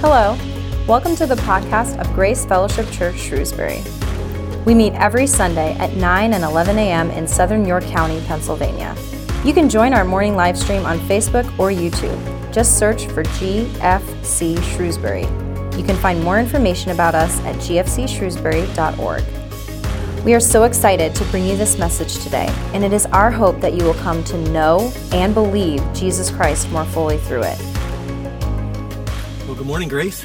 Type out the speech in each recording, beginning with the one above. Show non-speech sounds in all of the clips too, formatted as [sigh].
Hello, welcome to the podcast of Grace Fellowship Church Shrewsbury. We meet every Sunday at 9 and 11 a.m. in southern York County, Pennsylvania. You can join our morning live stream on Facebook or YouTube. Just search for GFC Shrewsbury. You can find more information about us at gfcshrewsbury.org. We are so excited to bring you this message today, and it is our hope that you will come to know and believe Jesus Christ more fully through it. Morning, Grace.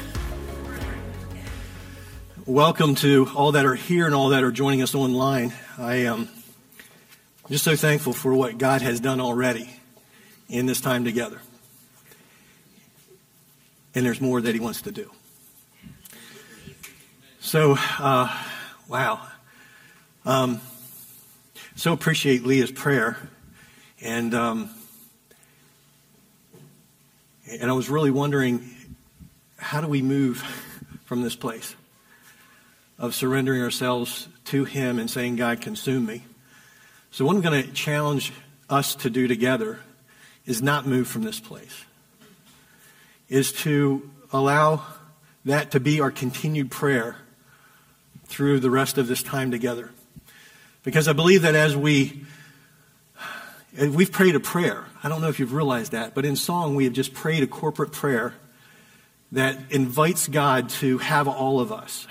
Welcome to all that are here and all that are joining us online. I am just so thankful for what God has done already in this time together. And there's more that He wants to do. So, uh, wow. Um, so appreciate Leah's prayer, and um, and I was really wondering, how do we move from this place of surrendering ourselves to Him and saying, "God, consume me." So, what I'm going to challenge us to do together is not move from this place. Is to allow that to be our continued prayer through the rest of this time together. Because I believe that as we, we've prayed a prayer. I don't know if you've realized that, but in song we have just prayed a corporate prayer that invites God to have all of us.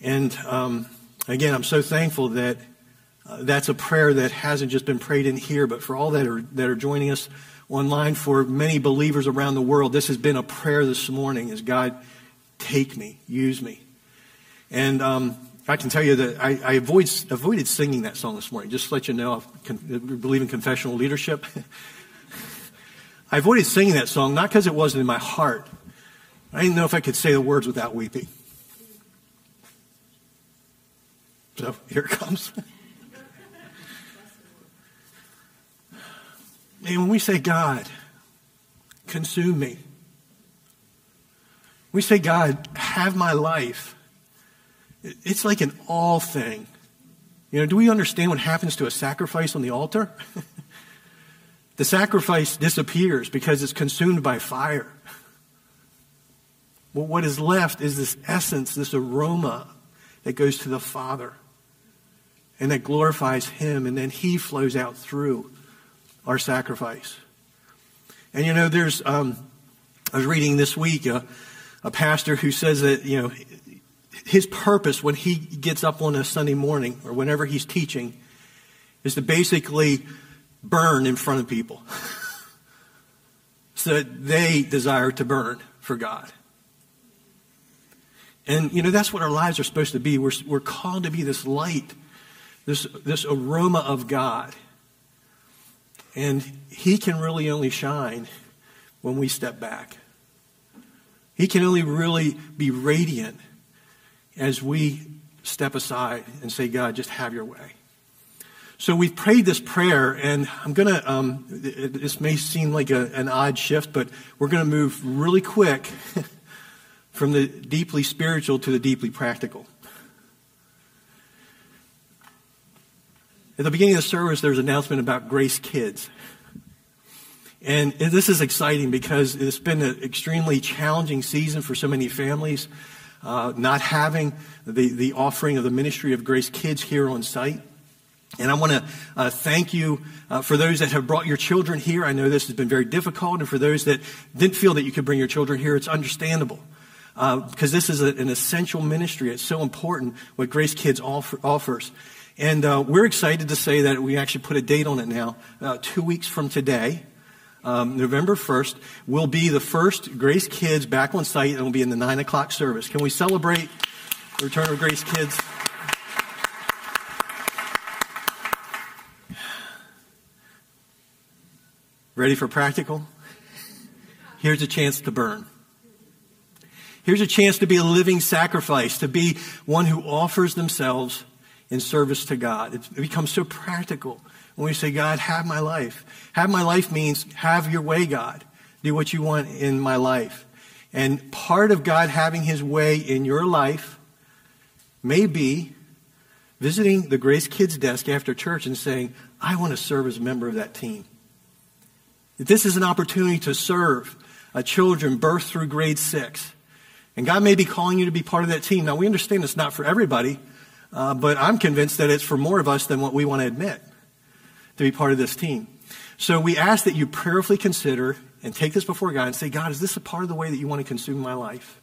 And um, again, I'm so thankful that uh, that's a prayer that hasn't just been prayed in here, but for all that are, that are joining us online, for many believers around the world, this has been a prayer this morning is God, take me, use me. And um, I can tell you that I, I avoid, avoided singing that song this morning, just to let you know I believe in confessional leadership. [laughs] I avoided singing that song not because it wasn't in my heart. I didn't know if I could say the words without weeping. So here it comes. and when we say, God, consume me, we say, God, have my life. It's like an all thing. You know, do we understand what happens to a sacrifice on the altar? [laughs] the sacrifice disappears because it's consumed by fire. Well, what is left is this essence, this aroma that goes to the Father and that glorifies Him, and then He flows out through our sacrifice. And you know, there's, um, I was reading this week a, a pastor who says that, you know, his purpose when he gets up on a Sunday morning or whenever he's teaching is to basically burn in front of people [laughs] so that they desire to burn for God. And, you know, that's what our lives are supposed to be. We're, we're called to be this light, this, this aroma of God. And He can really only shine when we step back. He can only really be radiant as we step aside and say, God, just have your way. So we've prayed this prayer, and I'm going to, um, this may seem like a, an odd shift, but we're going to move really quick [laughs] from the deeply spiritual to the deeply practical. At the beginning of the service, there's an announcement about Grace Kids. And this is exciting because it's been an extremely challenging season for so many families uh, not having the, the offering of the ministry of Grace Kids here on site. And I want to uh, thank you uh, for those that have brought your children here. I know this has been very difficult, and for those that didn't feel that you could bring your children here, it's understandable. Because uh, this is a, an essential ministry. It's so important what Grace Kids offer, offers. And uh, we're excited to say that we actually put a date on it now, uh, two weeks from today um, November 1st, will be the first Grace Kids back on site and will be in the 9 o'clock service. Can we celebrate the return of Grace Kids? Ready for practical? Here's a chance to burn. Here's a chance to be a living sacrifice, to be one who offers themselves in service to God. It becomes so practical when we say, God, have my life. Have my life means have your way, God. Do what you want in my life. And part of God having his way in your life may be visiting the Grace Kids desk after church and saying, I want to serve as a member of that team. This is an opportunity to serve. children birth through grade six. And God may be calling you to be part of that team. Now, we understand it's not for everybody, uh, but I'm convinced that it's for more of us than what we want to admit to be part of this team. So we ask that you prayerfully consider and take this before God and say, God, is this a part of the way that you want to consume my life?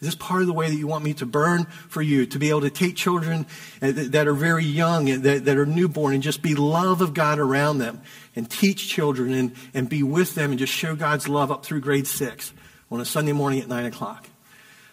Is this part of the way that you want me to burn for you, to be able to take children uh, that are very young, that, that are newborn, and just be love of God around them, and teach children and, and be with them and just show God's love up through grade six on a Sunday morning at 9 o'clock?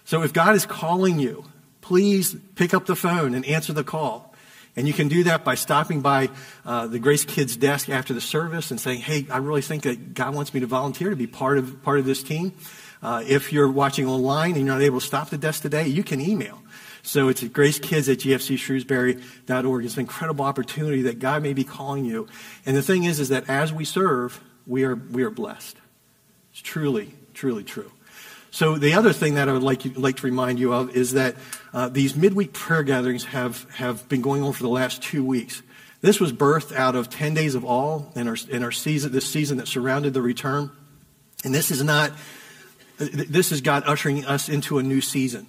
So if God is calling you, please pick up the phone and answer the call. And you can do that by stopping by uh, the Grace Kids desk after the service and saying, "Hey, I really think that God wants me to volunteer to be part of part of this team." Uh, if you're watching online and you're not able to stop the desk today, you can email. So it's at gracekids at gfcshrewsbury.org. It's an incredible opportunity that God may be calling you. And the thing is, is that as we serve, we are we are blessed. It's truly, truly true. So the other thing that I would like, like to remind you of is that uh, these midweek prayer gatherings have, have been going on for the last two weeks. This was birthed out of 10 days of all in our, in our season, this season that surrounded the return. And this is not, this is God ushering us into a new season.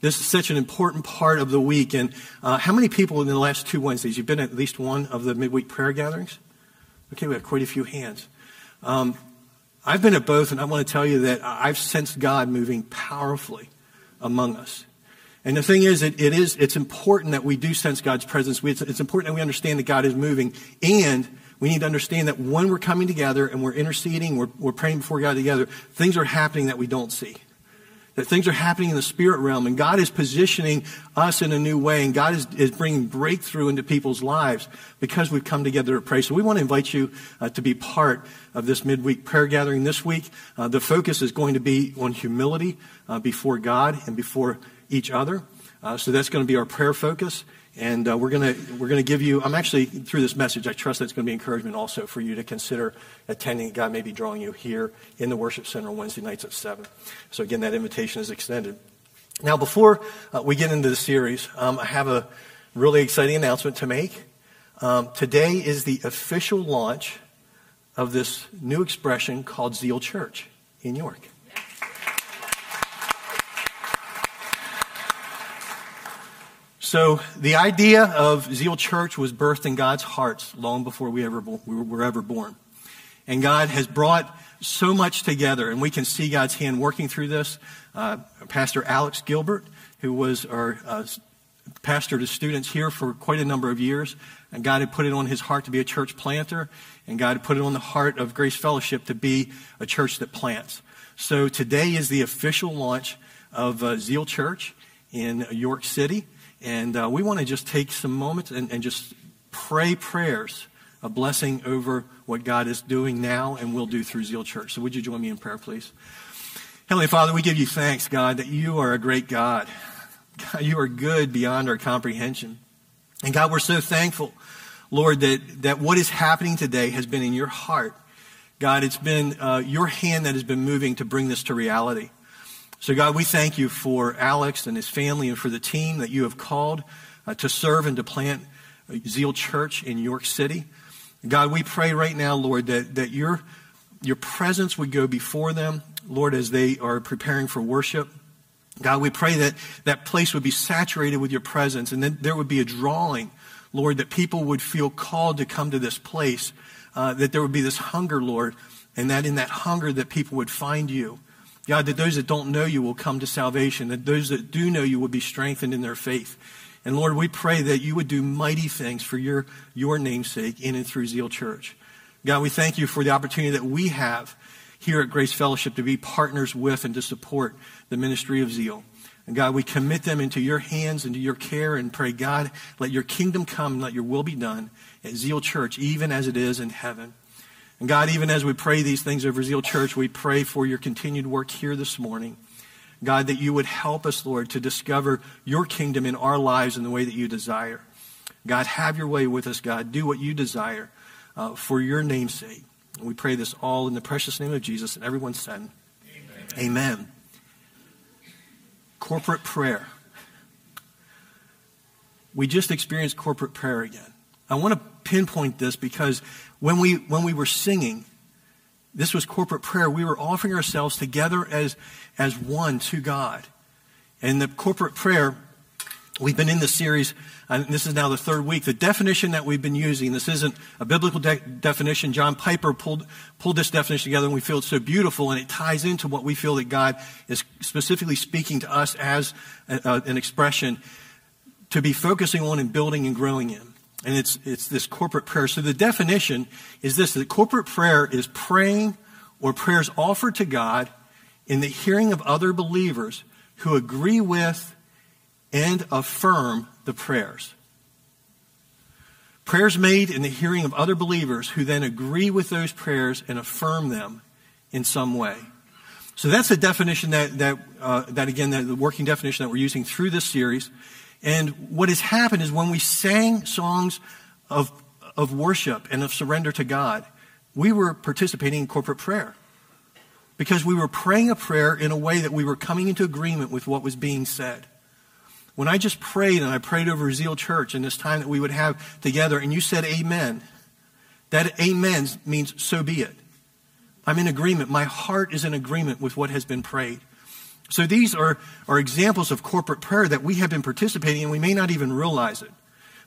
This is such an important part of the week. And uh, how many people in the last two Wednesdays, you've been at least one of the midweek prayer gatherings? Okay, we have quite a few hands. Um, I've been at both, and I want to tell you that I've sensed God moving powerfully among us. And the thing is, it, it is, it's important that we do sense God's presence. We, it's, it's important that we understand that God is moving. And we need to understand that when we're coming together and we're interceding, we're, we're praying before God together, things are happening that we don't see that things are happening in the spirit realm and God is positioning us in a new way and God is, is bringing breakthrough into people's lives because we've come together to pray. So we want to invite you uh, to be part of this midweek prayer gathering this week. Uh, the focus is going to be on humility uh, before God and before each other. Uh, so that's going to be our prayer focus. And uh, we're going to we're to give you. I'm actually through this message. I trust that's going to be encouragement also for you to consider attending. God may be drawing you here in the worship center on Wednesday nights at seven. So again, that invitation is extended. Now, before uh, we get into the series, um, I have a really exciting announcement to make. Um, today is the official launch of this new expression called Zeal Church in York. So the idea of Zeal Church was birthed in God's hearts long before we ever we were ever born. And God has brought so much together, and we can see God's hand working through this. Uh, pastor Alex Gilbert, who was our uh, pastor to students here for quite a number of years, and God had put it on his heart to be a church planter, and God had put it on the heart of Grace Fellowship to be a church that plants. So today is the official launch of uh, Zeal Church in York City. And uh, we want to just take some moments and, and just pray prayers, a blessing over what God is doing now and will do through Zeal Church. So would you join me in prayer, please? Heavenly Father, we give you thanks, God, that you are a great God. God, you are good beyond our comprehension. And God, we're so thankful, Lord, that, that what is happening today has been in your heart. God, it's been uh, your hand that has been moving to bring this to reality. So, God, we thank you for Alex and his family and for the team that you have called uh, to serve and to plant Zeal Church in York City. God, we pray right now, Lord, that, that your, your presence would go before them, Lord, as they are preparing for worship. God, we pray that that place would be saturated with your presence and then there would be a drawing, Lord, that people would feel called to come to this place, uh, that there would be this hunger, Lord, and that in that hunger that people would find you. God, that those that don't know you will come to salvation, that those that do know you will be strengthened in their faith. And Lord, we pray that you would do mighty things for your, your namesake in and through Zeal Church. God, we thank you for the opportunity that we have here at Grace Fellowship to be partners with and to support the ministry of Zeal. And God, we commit them into your hands, into your care, and pray, God, let your kingdom come and let your will be done at Zeal Church, even as it is in heaven. And God, even as we pray these things over Zeal Church, we pray for your continued work here this morning. God, that you would help us, Lord, to discover your kingdom in our lives in the way that you desire. God, have your way with us, God. Do what you desire uh, for your name's sake. And we pray this all in the precious name of Jesus. And everyone said, Amen. Amen. Corporate prayer. We just experienced corporate prayer again. I want to pinpoint this because when we, when we were singing, This was corporate prayer. We were offering ourselves together as, as one to God. And the corporate prayer, we've been in this series, and this is now the third week. The definition that we've been using, this isn't a biblical de- definition. John Piper pulled, pulled this definition together, and we feel it's so beautiful, and it ties into what we feel that God is specifically speaking to us as a, a, an expression to be focusing on and building and growing in. And it's, it's this corporate prayer. So the definition is this that corporate prayer is praying or prayers offered to God in the hearing of other believers who agree with and affirm the prayers. Prayers made in the hearing of other believers who then agree with those prayers and affirm them in some way. So that's the definition that, that, uh, that again, that the working definition that we're using through this series. And what has happened is when we sang songs of, of worship and of surrender to God, we were participating in corporate prayer. Because we were praying a prayer in a way that we were coming into agreement with what was being said. When I just prayed and I prayed over Zeal Church in this time that we would have together, and you said amen, that amen means so be it. I'm in agreement. My heart is in agreement with what has been prayed. So these are, are examples of corporate prayer that we have been participating in. We may not even realize it.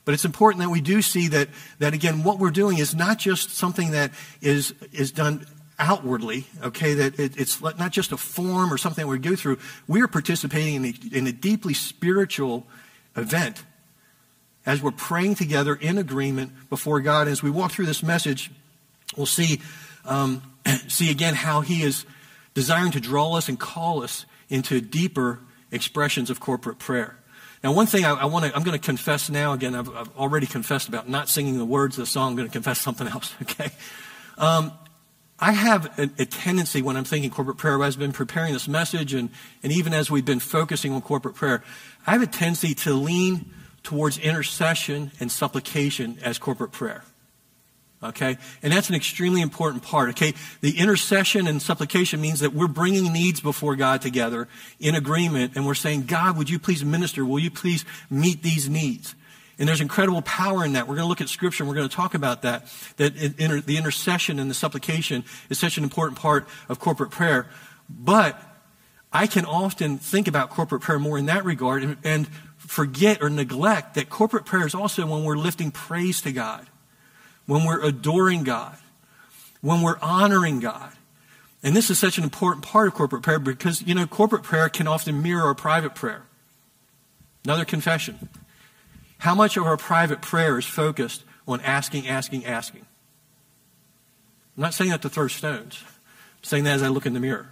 But it's important that we do see that, that again, what we're doing is not just something that is, is done outwardly, okay, that it, it's not just a form or something we go through. We are participating in a, in a deeply spiritual event as we're praying together in agreement before God. As we walk through this message, we'll see, um, [clears throat] see again how He is desiring to draw us and call us into deeper expressions of corporate prayer. Now, one thing I, I want to, I'm going to confess now. Again, I've, I've, already confessed about not singing the words of the song. I'm going to confess [laughs] something else. Okay. Um, I have a, a, tendency when I'm thinking corporate prayer, as I've been preparing this message, and, and even as we've been focusing on corporate prayer, I have a tendency to lean towards intercession and supplication as corporate prayer. Okay? And that's an extremely important part. Okay? The intercession and supplication means that we're bringing needs before God together in agreement and we're saying, God, would you please minister? Will you please meet these needs? And there's incredible power in that. We're going to look at scripture and we're going to talk about that. That inter, the intercession and the supplication is such an important part of corporate prayer. But I can often think about corporate prayer more in that regard and, and forget or neglect that corporate prayer is also when we're lifting praise to God when we're adoring God, when we're honoring God. And this is such an important part of corporate prayer because, you know, corporate prayer can often mirror our private prayer. Another confession. How much of our private prayer is focused on asking, asking, asking? I'm not saying that to throw stones. I'm saying that as I look in the mirror.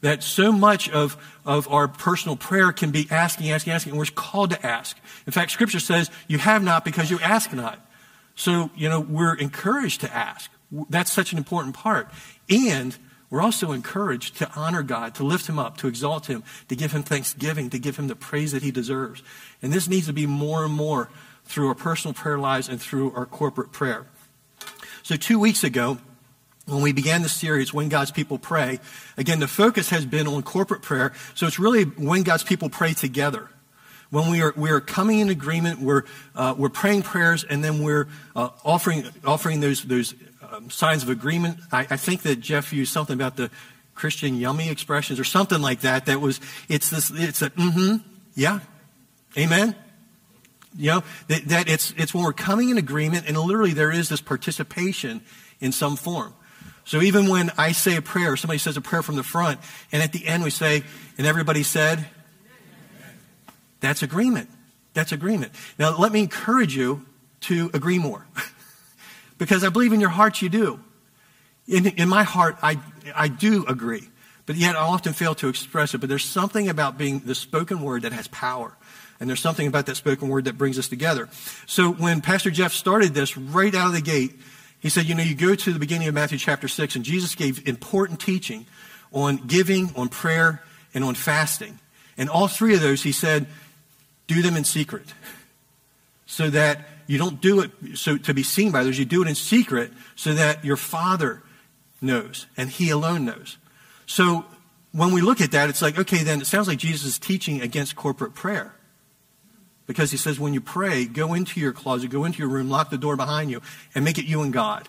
That so much of, of our personal prayer can be asking, asking, asking, and we're called to ask. In fact, Scripture says, you have not because you ask not. So, you know, we're encouraged to ask. That's such an important part. And we're also encouraged to honor God, to lift him up, to exalt him, to give him thanksgiving, to give him the praise that he deserves. And this needs to be more and more through our personal prayer lives and through our corporate prayer. So, two weeks ago, when we began the series, When God's People Pray, again, the focus has been on corporate prayer. So, it's really when God's people pray together when we are, we are coming in agreement, we're, uh, we're praying prayers, and then we're uh, offering, offering those, those um, signs of agreement. I, I, think that Jeff used something about the Christian yummy expressions or something like that. That was, it's this, it's a, mm-hmm, yeah, amen. You know, that, that it's, it's when we're coming in agreement, and literally there is this participation in some form. So even when I say a prayer, somebody says a prayer from the front, and at the end we say, and everybody said, that's agreement. That's agreement. Now, let me encourage you to agree more. [laughs] because I believe in your heart you do. In, in my heart, I, I do agree. But yet I often fail to express it. But there's something about being the spoken word that has power. And there's something about that spoken word that brings us together. So when Pastor Jeff started this right out of the gate, he said, you know, you go to the beginning of Matthew chapter 6, and Jesus gave important teaching on giving, on prayer, and on fasting. And all three of those, he said, do them in secret so that you don't do it so to be seen by others. You do it in secret so that your Father knows and He alone knows. So when we look at that, it's like, okay, then it sounds like Jesus is teaching against corporate prayer. Because he says, when you pray, go into your closet, go into your room, lock the door behind you, and make it you and God.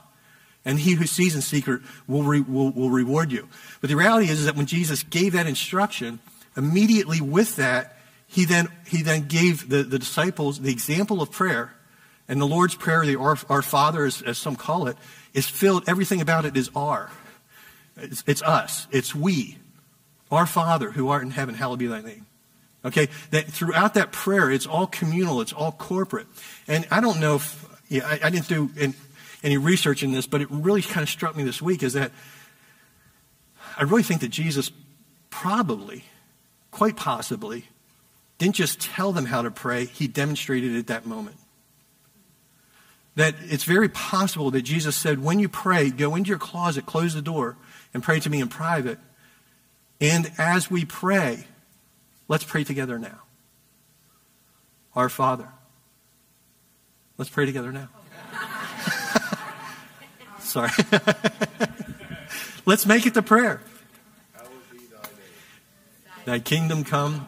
And he who sees in secret will, re, will, will reward you. But the reality is, is that when Jesus gave that instruction, immediately with that, he then, he then gave the, the disciples the example of prayer. And the Lord's Prayer, the Our, Our Father, as, as some call it, is filled, everything about it is our. It's, it's us. It's we. Our Father who art in heaven, hallowed be thy name. Okay? That throughout that prayer, it's all communal, it's all corporate. And I don't know if, yeah, I, I didn't do any, any research in this, but it really kind of struck me this week is that I really think that Jesus probably, quite possibly, didn't just tell them how to pray, he demonstrated it at that moment. That it's very possible that Jesus said, when you pray, go into your closet, close the door, and pray to me in private. And as we pray, let's pray together now. Our Father. Let's pray together now. [laughs] Sorry. [laughs] let's make it the prayer. Thy kingdom come,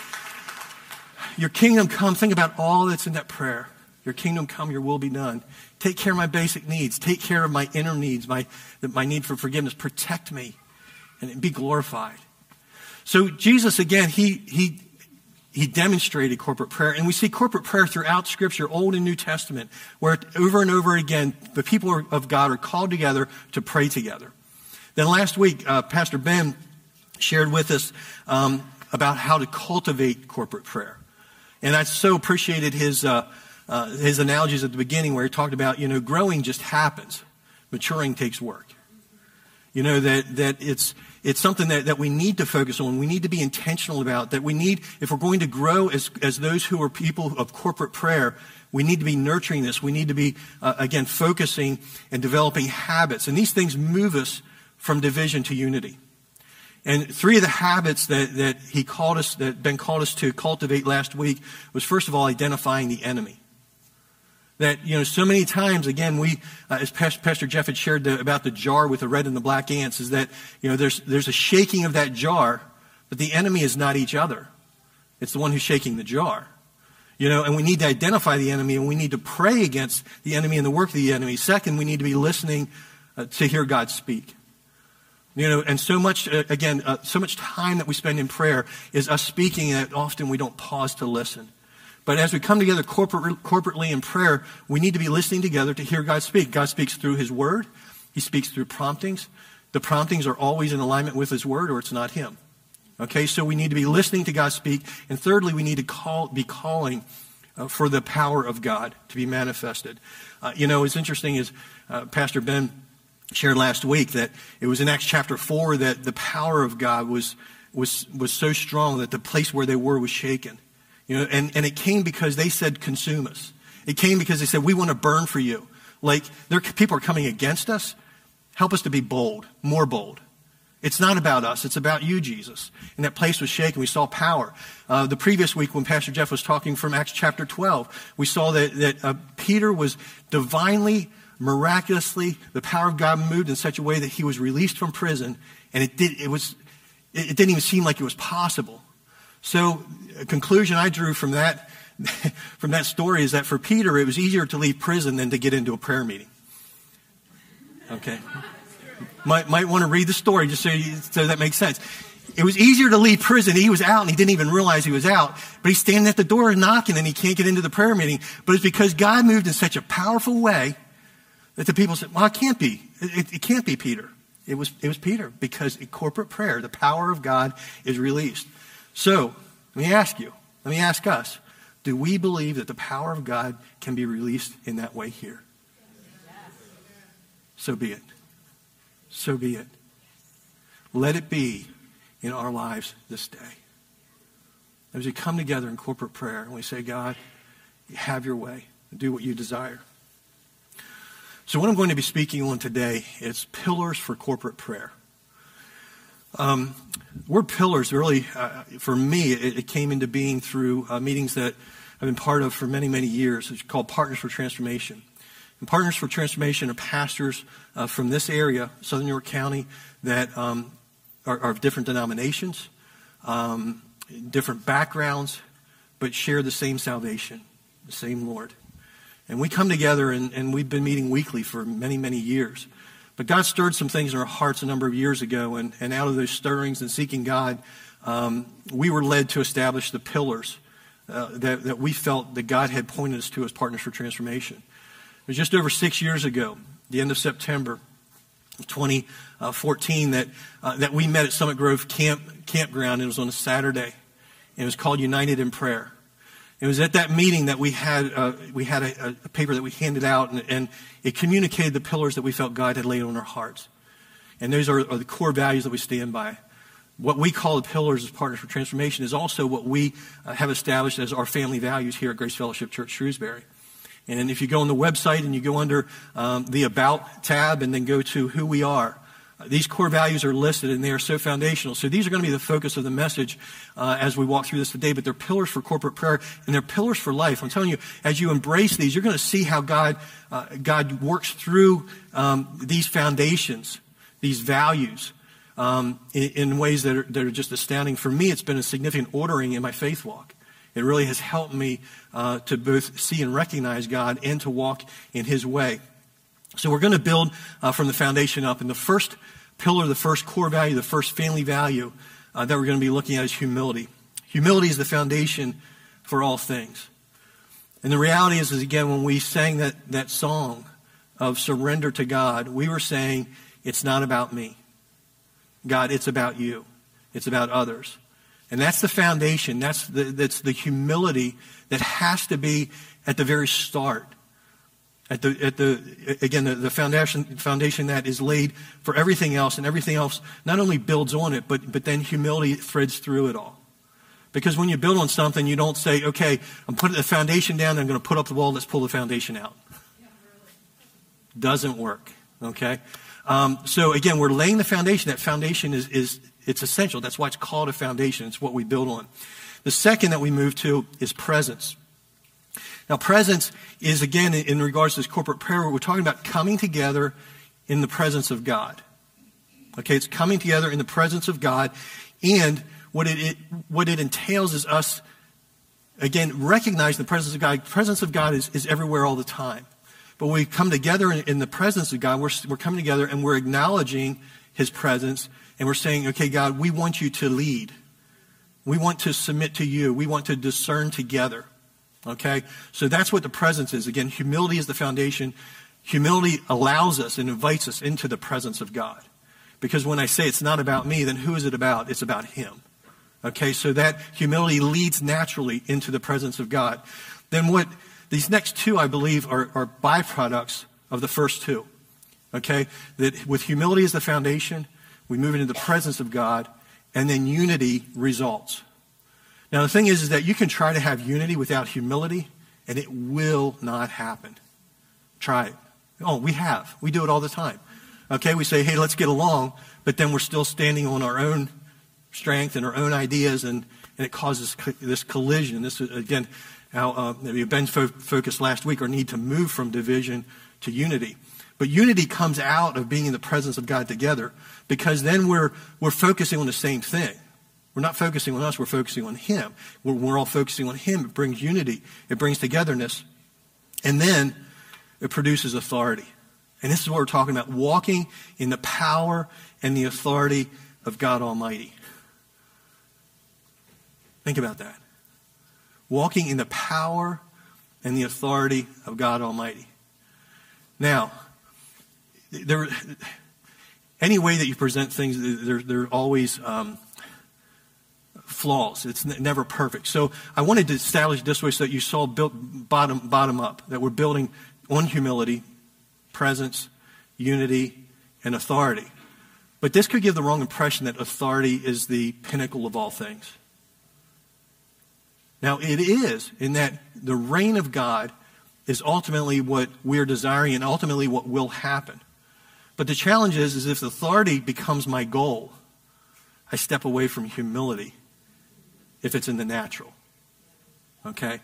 Your kingdom come. Think about all that's in that prayer. Your kingdom come, your will be done. Take care of my basic needs. Take care of my inner needs, my, my need for forgiveness. Protect me and be glorified. So Jesus, again, he, he, he demonstrated corporate prayer. And we see corporate prayer throughout Scripture, Old and New Testament, where over and over again, the people of God are called together to pray together. Then last week, uh, Pastor Ben shared with us um, about how to cultivate corporate prayer. And I so appreciated his, uh, uh, his analogies at the beginning where he talked about, you know, growing just happens. Maturing takes work. You know, that, that it's, it's something that, that we need to focus on. We need to be intentional about that. We need, if we're going to grow as, as those who are people of corporate prayer, we need to be nurturing this. We need to be, uh, again, focusing and developing habits. And these things move us from division to unity. And three of the habits that, that he called us, that Ben called us to cultivate last week was first of all identifying the enemy. That, you know, so many times, again, we, uh, as Pastor Jeff had shared the, about the jar with the red and the black ants, is that, you know, there's, there's a shaking of that jar, but the enemy is not each other. It's the one who's shaking the jar. You know, and we need to identify the enemy and we need to pray against the enemy and the work of the enemy. Second, we need to be listening uh, to hear God speak. You know, and so much, uh, again, uh, so much time that we spend in prayer is us speaking that often we don't pause to listen. But as we come together corporate, corporately in prayer, we need to be listening together to hear God speak. God speaks through His Word. He speaks through promptings. The promptings are always in alignment with His Word or it's not Him. Okay, so we need to be listening to God speak. And thirdly, we need to call, be calling uh, for the power of God to be manifested. Uh, you know, it's interesting is uh, Pastor Ben shared last week that it was in Acts chapter 4 that the power of God was, was, was so strong that the place where they were was shaken. You know, and, and it came because they said, consume us. It came because they said, we want to burn for you. Like, there, people are coming against us. Help us to be bold, more bold. It's not about us. It's about you, Jesus. And that place was shaken. We saw power. Uh, the previous week when Pastor Jeff was talking from Acts chapter 12, we saw that, that uh, Peter was divinely, miraculously, the power of God moved in such a way that he was released from prison. And it, did, it, was, it, it didn't even seem like it was possible. So, a conclusion I drew from that, [laughs] from that story is that for Peter, it was easier to leave prison than to get into a prayer meeting. Okay. Might, might want to read the story just so, you, so that makes sense. It was easier to leave prison. He was out and he didn't even realize he was out. But he's standing at the door knocking and he can't get into the prayer meeting. But it's because God moved in such a powerful way that the people said, well, it can't be. It, it can't be Peter. It was, it was Peter because in corporate prayer, the power of God is released. So, let me ask you, let me ask us, do we believe that the power of God can be released in that way here? So be it. So be it. Let it be in our lives this day. As we come together in corporate prayer and we say, God, have your way, do what you desire. So, what I'm going to be speaking on today is pillars for corporate prayer. Um, word pillars really, uh, for me, it, it, came into being through uh, meetings that I've been part of for many, many years. It's called Partners for Transformation. And Partners for Transformation are pastors uh, from this area, Southern York County, that um, are, are, of different denominations, um, different backgrounds, but share the same salvation, the same Lord. And we come together, and, and we've been meeting weekly for many, many years. But God stirred some things in our hearts a number of years ago, and, and out of those stirrings and seeking God, um, we were led to establish the pillars uh, that, that we felt that God had pointed us to as Partners for Transformation. It was just over six years ago, the end of September 2014, that, uh, that we met at Summit Grove Camp, Campground. It was on a Saturday. and It was called United in Prayer. It was at that meeting that we had, uh, we had a, a, paper that we handed out, and, and, it communicated the pillars that we felt God had laid on our hearts. And those are, are, the core values that we stand by. What we call the pillars as Partners for Transformation is also what we uh, have established as our family values here at Grace Fellowship Church Shrewsbury. And if you go on the website and you go under um, the About tab and then go to who we are, these core values are listed and they are so foundational. So these are going to be the focus of the message uh, as we walk through this today, but they're pillars for corporate prayer and they're pillars for life. I'm telling you, as you embrace these, you're going to see how God, uh, God works through um, these foundations, these values, um, in, in, ways that are, that are just astounding. For me, it's been a significant ordering in my faith walk. It really has helped me uh, to both see and recognize God and to walk in His way. So we're going to build uh, from the foundation up. And the first pillar, the first core value, the first family value uh, that we're going to be looking at is humility. Humility is the foundation for all things. And the reality is, is again, when we sang that, that song of surrender to God, we were saying, it's not about me. God, it's about you. It's about others. And that's the foundation. That's the, that's the humility that has to be at the very start at the, at the, again, the, the foundation, foundation that is laid for everything else, and everything else not only builds on it, but, but then humility threads through it all. Because when you build on something, you don't say, okay, I'm putting the foundation down, I'm going to put up the wall, let's pull the foundation out. Doesn't work, okay? Um, so again, we're laying the foundation. That foundation is, is, it's essential. That's why it's called a foundation. It's what we build on. The second that we move to is presence. Now, presence is, again, in regards to this corporate prayer, we're talking about coming together in the presence of God. Okay, it's coming together in the presence of God. And what it, it what it entails is us, again, recognizing the presence of God. The presence of God is, is everywhere all the time. But we come together in, in the presence of God, we're, we're coming together and we're acknowledging His presence. And we're saying, okay, God, we want you to lead. We want to submit to you. We want to discern together. Okay? So that's what the presence is. Again, humility is the foundation. Humility allows us and invites us into the presence of God. Because when I say it's not about me, then who is it about? It's about Him. Okay, so that humility leads naturally into the presence of God. Then what these next two, I believe, are, are byproducts of the first two. Okay, that with humility as the foundation, we move into the presence of God, and then unity results. Now, the thing is, is that you can try to have unity without humility, and it will not happen. Try it. Oh, we have. We do it all the time. Okay, we say, hey, let's get along, but then we're still standing on our own strength and our own ideas, and, and it causes this collision. This is, again, how uh, Ben fo- focused last week, our need to move from division to unity. But unity comes out of being in the presence of God together because then we're, we're focusing on the same thing. We're not focusing on us, we're focusing on Him. We're, we're all focusing on Him. It brings unity, it brings togetherness, and then it produces authority. And this is what we're talking about walking in the power and the authority of God Almighty. Think about that. Walking in the power and the authority of God Almighty. Now, there, any way that you present things, there are always um, flaws. It's n- never perfect. So I wanted to establish this way so that you saw built bottom, bottom up, that we're building on humility, presence, unity, and authority. But this could give the wrong impression that authority is the pinnacle of all things. Now, it is in that the reign of God is ultimately what we're desiring and ultimately what will happen. But the challenge is, is if authority becomes my goal, I step away from humility if it's in the natural. Okay?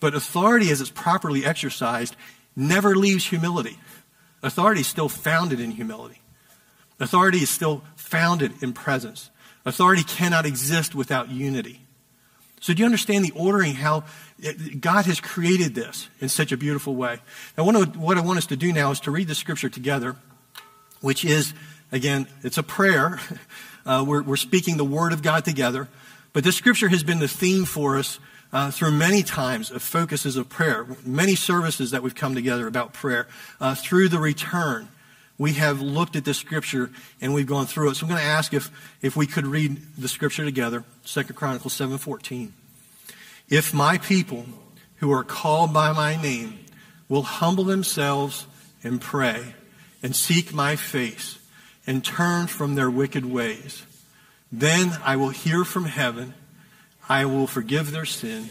But authority, as it's properly exercised, never leaves humility. Authority is still founded in humility. Authority is still founded in presence. Authority cannot exist without unity. So, do you understand the ordering, how God has created this in such a beautiful way? Now, what I want us to do now is to read the scripture together, which is, again, it's a prayer. [laughs] Uh, we're, we're speaking the word of God together. But this scripture has been the theme for us uh, through many times of focuses of prayer, many services that we've come together about prayer. Uh, through the return, we have looked at this scripture and we've gone through it. So I'm going to ask if, if we could read the scripture together, 2 Chronicles 7.14. If my people who are called by my name will humble themselves and pray and seek my face and turn from their wicked ways, then I will hear from heaven, I will forgive their sin,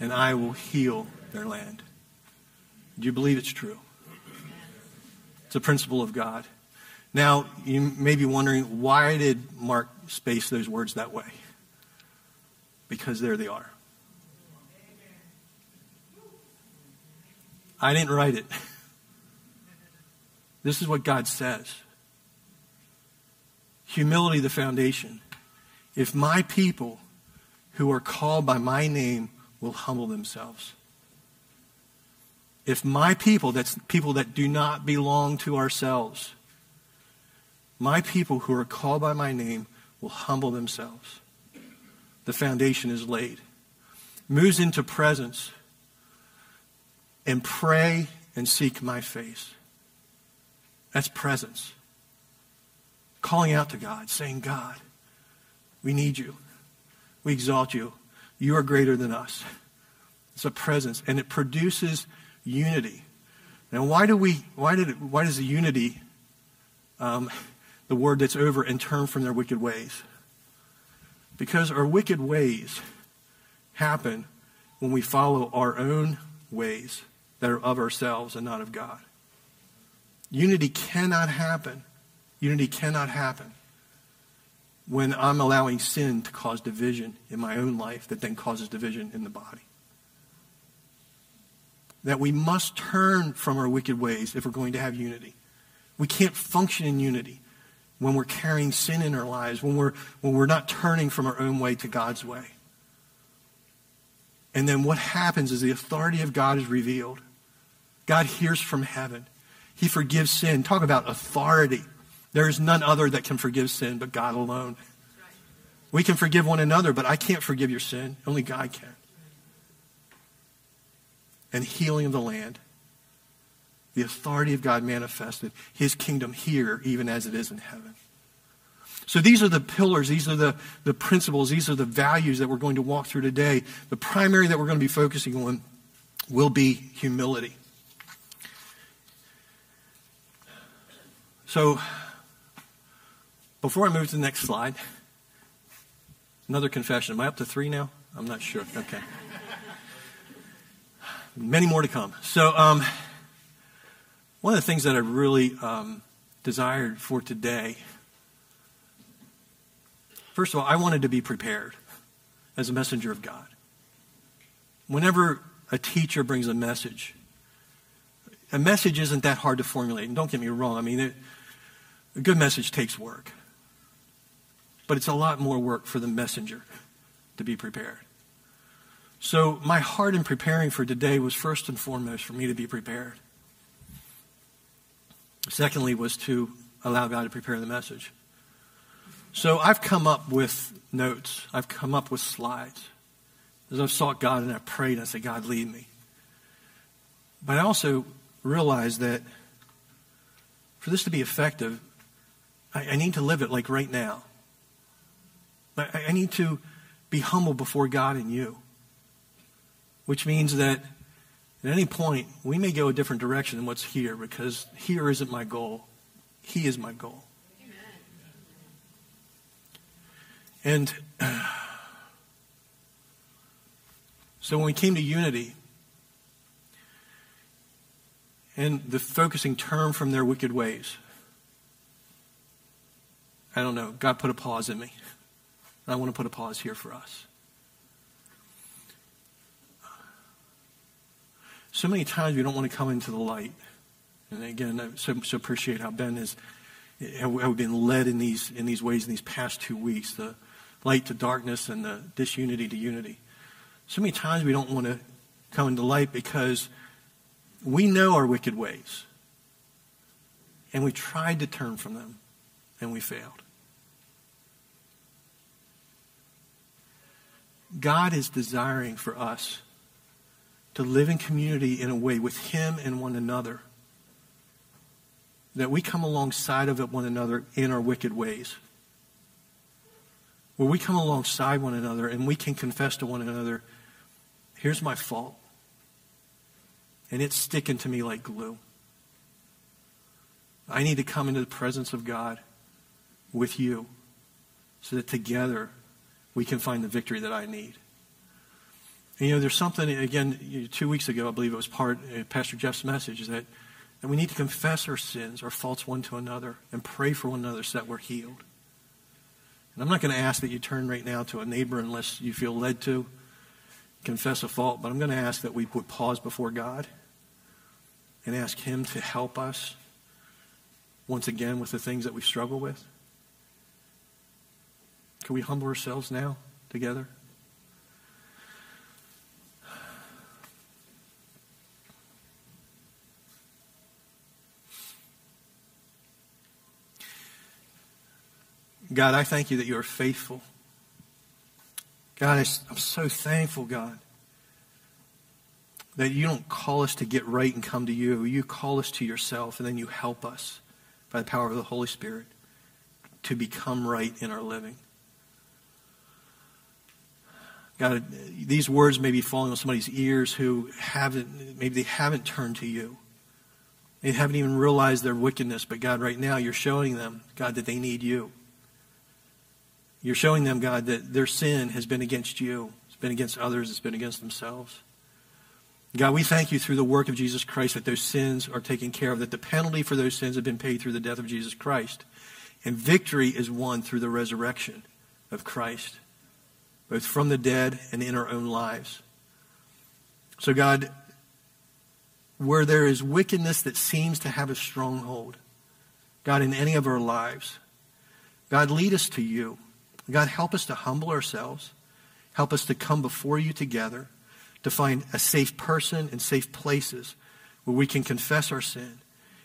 and I will heal their land. Do you believe it's true? It's a principle of God. Now, you may be wondering, why did Mark space those words that way? Because there they are. I didn't write it. [laughs] This is what God says. Humility, the foundation. If my people who are called by my name will humble themselves if my people, that's people that do not belong to ourselves, my people who are called by my name will humble themselves, the foundation is laid. Moves into presence and pray and seek my face. That's presence. Calling out to God, saying, God, we need you. We exalt you. You are greater than us. It's a presence, and it produces unity. Now, why do we? Why did? It, why does the unity, um, the word that's over, and turn from their wicked ways? Because our wicked ways happen when we follow our own ways that are of ourselves and not of God. Unity cannot happen. Unity cannot happen when I'm allowing sin to cause division in my own life that then causes division in the body that we must turn from our wicked ways if we're going to have unity. We can't function in unity when we're carrying sin in our lives, when we're, when we're not turning from our own way to God's way. And then what happens is the authority of God is revealed. God hears from heaven. He forgives sin. Talk about authority. There is none other that can forgive sin but God alone. We can forgive one another, but I can't forgive your sin. Only God can and healing of the land. The authority of God manifested, his kingdom here, even as it is in heaven. So these are the pillars, these are the, the principles, these are the values that we're going to walk through today. The primary that we're going to be focusing on will be humility. So, before I move to the next slide, another confession. Am I up to three now? I'm not sure. Okay. Many more to come. So, um, one of the things that I really um, desired for today, first of all, I wanted to be prepared as a messenger of God. Whenever a teacher brings a message, a message isn't that hard to formulate. And don't get me wrong, I mean, it, a good message takes work. But it's a lot more work for the messenger to be prepared. So, my heart in preparing for today was first and foremost for me to be prepared. Secondly, was to allow God to prepare the message. So, I've come up with notes, I've come up with slides. As I've sought God and I've prayed, I said, God, lead me. But I also realized that for this to be effective, I, I need to live it like right now. I, I need to be humble before God and you which means that at any point we may go a different direction than what's here because here isn't my goal. He is my goal. And [sighs] so when we came to unity, and the focusing turn from their wicked ways. I don't know. God put a pause in me. I want to put a pause here for us. So many times we don't want to come into the light. And again, I so, so appreciate how Ben has how been led in these in these ways in these past two weeks, the light to darkness and the disunity to unity. So many times we don't want to come into light because we know our wicked ways. And we tried to turn from them and we failed. God is desiring for us to live in community in a way with Him and one another that we come alongside of one another in our wicked ways. Where we come alongside one another and we can confess to one another, here's my fault. And it's sticking to me like glue. I need to come into the presence of God with you so that together we can find the victory that I need. And, you know, there's something, again, two weeks ago, I believe it was part of Pastor Jeff's message, is that, that we need to confess our sins, our faults one to another, and pray for one another so that we're healed. And I'm not going to ask that you turn right now to a neighbor unless you feel led to confess a fault, but I'm going to ask that we would pause before God and ask Him to help us once again with the things that we struggle with. Can we humble ourselves now together? God, I thank you that you are faithful. God, I'm so thankful, God, that you don't call us to get right and come to you. You call us to yourself, and then you help us by the power of the Holy Spirit to become right in our living. God, these words may be falling on somebody's ears who haven't, maybe they haven't turned to you. They haven't even realized their wickedness, but God, right now, you're showing them, God, that they need you. You're showing them, God, that their sin has been against you. It's been against others. It's been against themselves. God, we thank you through the work of Jesus Christ that those sins are taken care of, that the penalty for those sins have been paid through the death of Jesus Christ. And victory is won through the resurrection of Christ, both from the dead and in our own lives. So, God, where there is wickedness that seems to have a stronghold, God, in any of our lives, God, lead us to you. God, help us to humble ourselves. Help us to come before you together, to find a safe person and safe places where we can confess our sin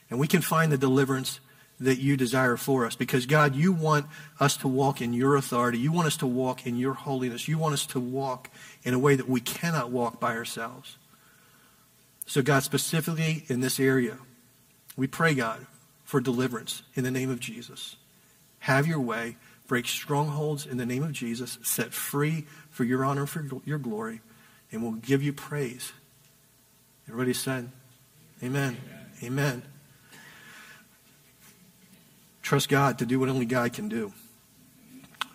and we can find the deliverance that you desire for us. Because, God, you want us to walk in your authority. You want us to walk in your holiness. You want us to walk in a way that we cannot walk by ourselves. So, God, specifically in this area, we pray, God, for deliverance in the name of Jesus. Have your way break strongholds in the name of Jesus, set free for your honor, for your glory, and we'll give you praise. Everybody said, Amen. Amen. Amen. Trust God to do what only God can do.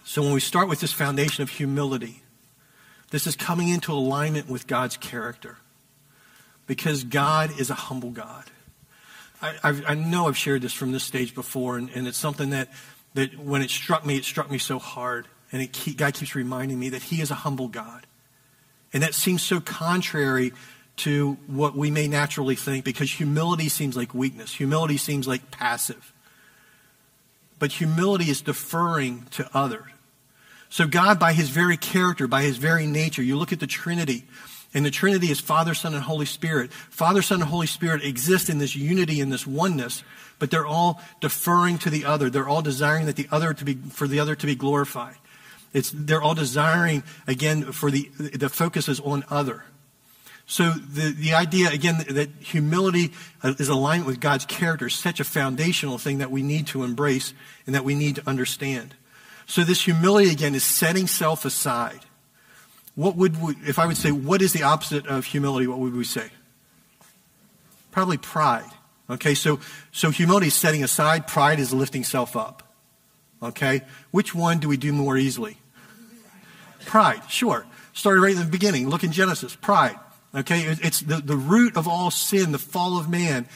So when we start with this foundation of humility, this is coming into alignment with God's character. Because God is a humble God. I, I, I know I've shared this from this stage before, and, and it's something that that when it struck me, it struck me so hard. And it keep, God keeps reminding me that He is a humble God. And that seems so contrary to what we may naturally think because humility seems like weakness. Humility seems like passive. But humility is deferring to others. So God, by His very character, by His very nature, you look at the Trinity, and the Trinity is Father, Son, and Holy Spirit. Father, Son, and Holy Spirit exist in this unity, in this oneness, but they're all deferring to the other. They're all desiring that the other to be, for the other to be glorified. It's, they're all desiring, again, for the, the focus is on other. So the, the idea, again, that humility uh, is alignment with God's character is such a foundational thing that we need to embrace and that we need to understand. So this humility, again, is setting self aside. What would we, if I would say, what is the opposite of humility? What would we say? Probably pride. Okay, so, so humility is setting aside, pride is lifting self up. Okay, which one do we do more easily? Pride, sure. Started right in the beginning. Look in Genesis. Pride. Okay? It's the, the root of all sin, the fall of man,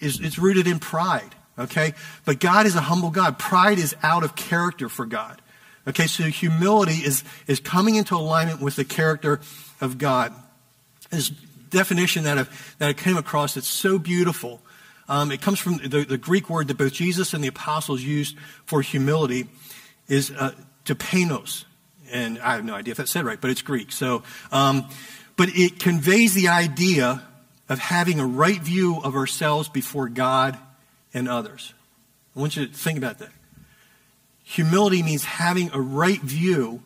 is it's rooted in pride. Okay? But God is a humble God. Pride is out of character for God. Okay, so humility is, is coming into alignment with the character of God. This definition that, I've, that I came across that's so beautiful. Um, it comes from the, the, Greek word that both Jesus and the apostles used for humility is uh, tapeinos. And I have no idea if that's said right, but it's Greek. So, um, but it conveys the idea of having a right view of ourselves before God and others. I want you to think about that. Humility means having a right view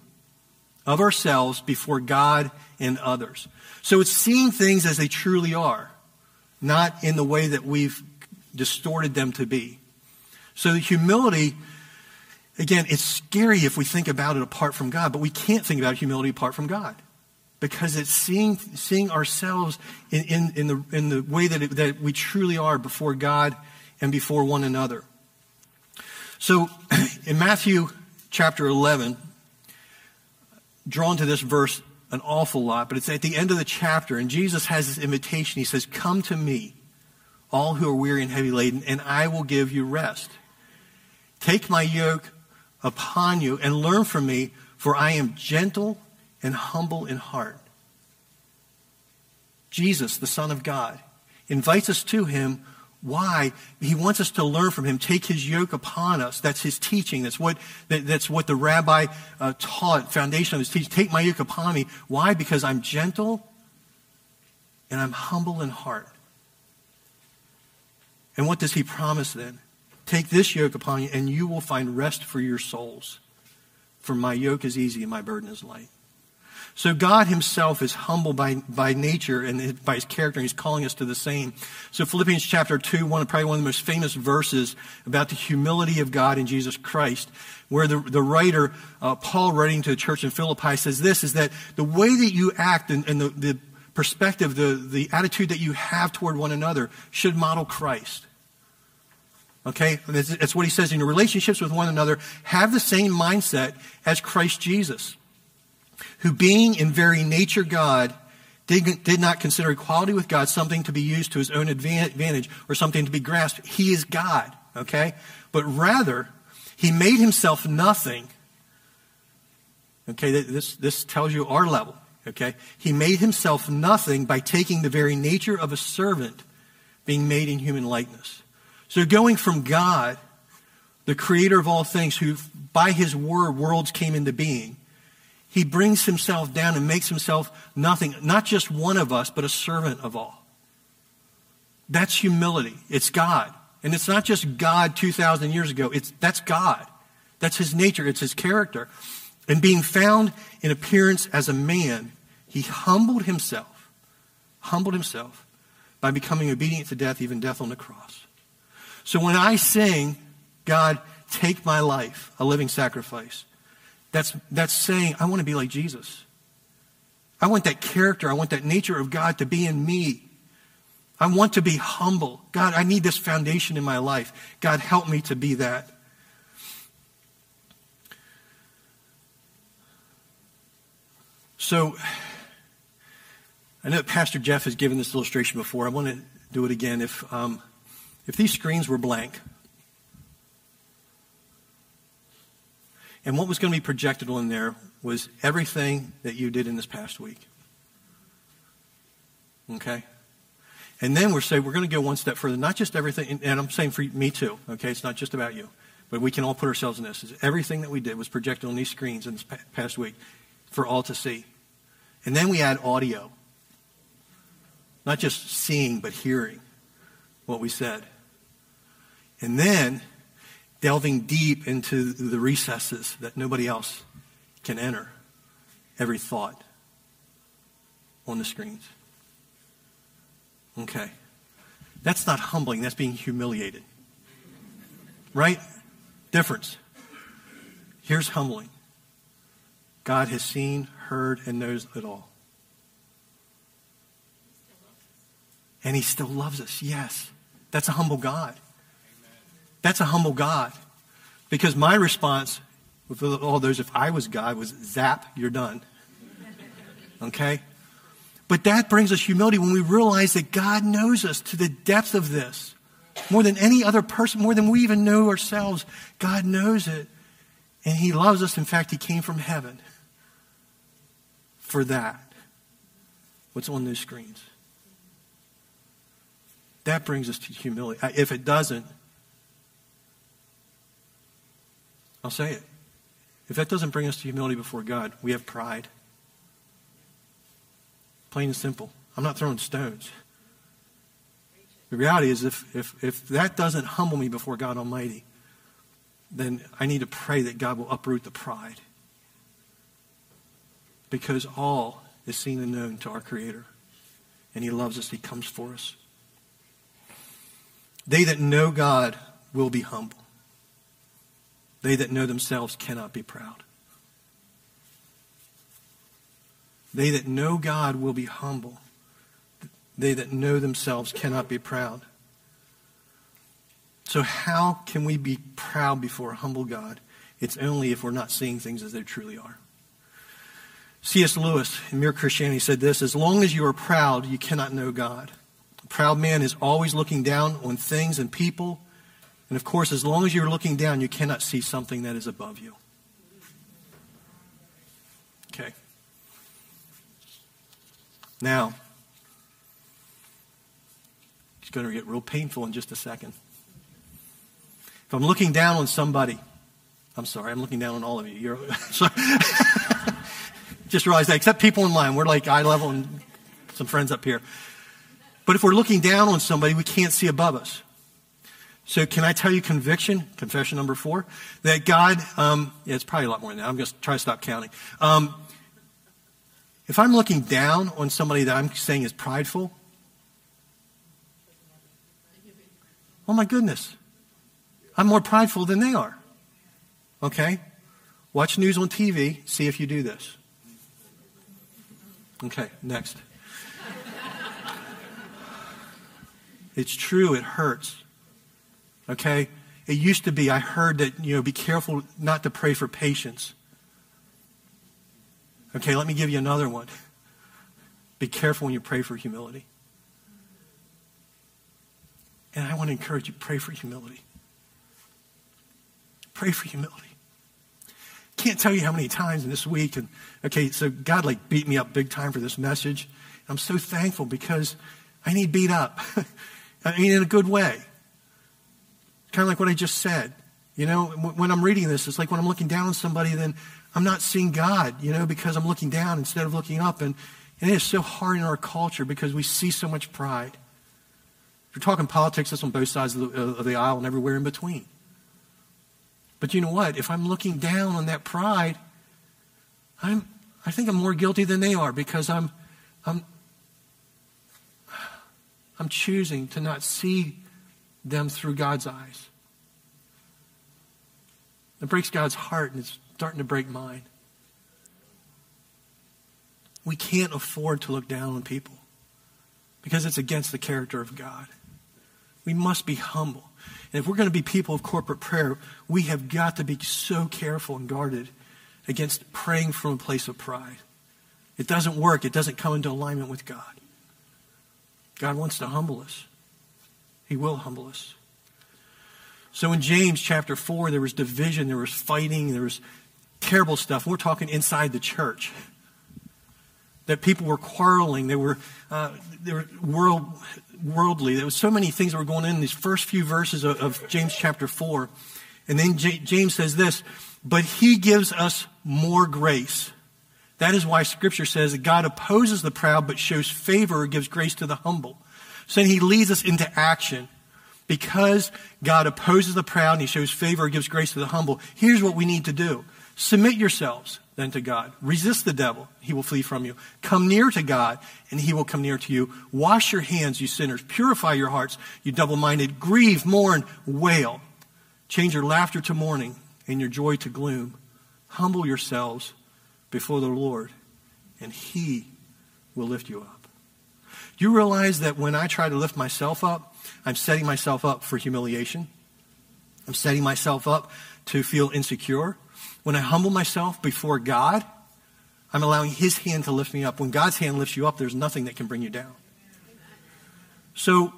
of ourselves before God and others. So it's seeing things as they truly are, not in the way that we've distorted them to be. So humility, again, it's scary if we think about it apart from God, but we can't think about humility apart from God because it's seeing, seeing ourselves in, in, in, the, in the way that, it, that we truly are before God and before one another. So [clears throat] in Matthew chapter 11, drawn to this verse an awful lot, but it's at the end of the chapter, and Jesus has this invitation. He says, Come to me, all who are weary and heavy laden, and I will give you rest. Take my yoke upon you and learn from me, for I am gentle and humble in heart. Jesus, the Son of God, invites us to him. Why? He wants us to learn from him. Take his yoke upon us. That's his teaching. That's what, that, that's what the rabbi uh, taught, foundation of his teaching. Take my yoke upon me. Why? Because I'm gentle and I'm humble in heart. And what does he promise then? Take this yoke upon you, and you will find rest for your souls. For my yoke is easy and my burden is light. So God himself is humble by, by nature and by his character, and he's calling us to the same. So Philippians chapter 2, one probably one of the most famous verses about the humility of God in Jesus Christ, where the, the writer, uh, Paul writing to the church in Philippi says this, is that the way that you act and, and the, the perspective, the, the attitude that you have toward one another should model Christ. Okay? That's what he says in your relationships with one another. Have the same mindset as Christ Jesus, who being in very nature God, did, did not consider equality with God something to be used to his own advantage or something to be grasped. He is God. Okay? But rather, he made himself nothing. Okay? This, this tells you our level. Okay? He made himself nothing by taking the very nature of a servant, being made in human likeness. So going from God, the creator of all things, who by his word worlds came into being, he brings himself down and makes himself nothing, not just one of us, but a servant of all. That's humility. It's God. And it's not just God 2,000 years ago. It's, that's God. That's his nature. It's his character. And being found in appearance as a man, he humbled himself, humbled himself by becoming obedient to death, even death on the cross. So when I sing, God, take my life, a living sacrifice, that's, that's saying, I want to be like Jesus. I want that character, I want that nature of God to be in me. I want to be humble. God, I need this foundation in my life. God, help me to be that. So, I know Pastor Jeff has given this illustration before. I want to do it again. If um, if these screens were blank, and what was going to be projected on there was everything that you did in this past week. Okay? And then we're saying we're going to go one step further, not just everything, and I'm saying for me too, okay? It's not just about you. But we can all put ourselves in this. Is Everything that we did was projected on these screens in this past week for all to see. And then we add audio. Not just seeing, but hearing what we said. And then delving deep into the recesses that nobody else can enter. Every thought on the screens. Okay. That's not humbling, that's being humiliated. Right? Difference. Here's humbling God has seen, heard, and knows it all. And he still loves us. Yes. That's a humble God. That's a humble God. Because my response with all oh, those, if I was God, was zap, you're done. Okay? But that brings us humility when we realize that God knows us to the depth of this. More than any other person, more than we even know ourselves, God knows it. And He loves us. In fact, He came from heaven for that. What's on those screens? That brings us to humility. Uh, if it doesn't, I'll say it. If that doesn't bring us to humility before God, we have pride. Plain and simple. I'm not throwing stones. The reality is, if, if, if that doesn't humble me before God Almighty, then I need to pray that God will uproot the pride. Because all is seen and known to our Creator. And He loves us, He comes for us. They that know God will be humble. They that know themselves cannot be proud. They that know God will be humble. They that know themselves cannot be proud. So, how can we be proud before a humble God? It's only if we're not seeing things as they truly are. C.S. Lewis in Mere Christianity said this As long as you are proud, you cannot know God. A proud man is always looking down on things and people. And of course, as long as you're looking down, you cannot see something that is above you. Okay. Now, it's going to get real painful in just a second. If I'm looking down on somebody, I'm sorry, I'm looking down on all of you. You're, [laughs] sorry. [laughs] just realize that, except people in line. We're like eye level and some friends up here. But if we're looking down on somebody, we can't see above us. So can I tell you conviction, confession number four, that God, um, yeah, it's probably a lot more than that. I'm going to try to stop counting. Um, if I'm looking down on somebody that I'm saying is prideful, oh my goodness, I'm more prideful than they are. Okay? Watch news on TV, see if you do this. Okay, next. [laughs] it's true, it hurts. Okay? It used to be, I heard that, you know, be careful not to pray for patience. Okay, let me give you another one. Be careful when you pray for humility. And I want to encourage you pray for humility. Pray for humility. Can't tell you how many times in this week, and okay, so God like beat me up big time for this message. I'm so thankful because I need beat up. [laughs] I mean, in a good way. Kind of like what I just said. You know, when I'm reading this, it's like when I'm looking down on somebody, then I'm not seeing God, you know, because I'm looking down instead of looking up. And, and it is so hard in our culture because we see so much pride. If you're talking politics, that's on both sides of the, uh, of the aisle and everywhere in between. But you know what? If I'm looking down on that pride, I'm, I think I'm more guilty than they are because I'm, I'm, I'm choosing to not see them through God's eyes. It breaks God's heart and it's starting to break mine. We can't afford to look down on people because it's against the character of God. We must be humble. And if we're going to be people of corporate prayer, we have got to be so careful and guarded against praying from a place of pride. It doesn't work, it doesn't come into alignment with God. God wants to humble us, He will humble us. So in James chapter 4, there was division, there was fighting, there was terrible stuff. We're talking inside the church. That people were quarreling, they were, uh, they were world, worldly. There was so many things that were going on in these first few verses of, of James chapter 4. And then J- James says this, but he gives us more grace. That is why scripture says that God opposes the proud but shows favor or gives grace to the humble. So he leads us into action. Because God opposes the proud and he shows favor or gives grace to the humble, here's what we need to do. Submit yourselves then to God. Resist the devil, he will flee from you. Come near to God, and he will come near to you. Wash your hands, you sinners. Purify your hearts, you double minded. Grieve, mourn, wail. Change your laughter to mourning and your joy to gloom. Humble yourselves before the Lord, and he will lift you up. You realize that when I try to lift myself up, I'm setting myself up for humiliation? I'm setting myself up to feel insecure. When I humble myself before God, I'm allowing His hand to lift me up. When God's hand lifts you up, there's nothing that can bring you down. So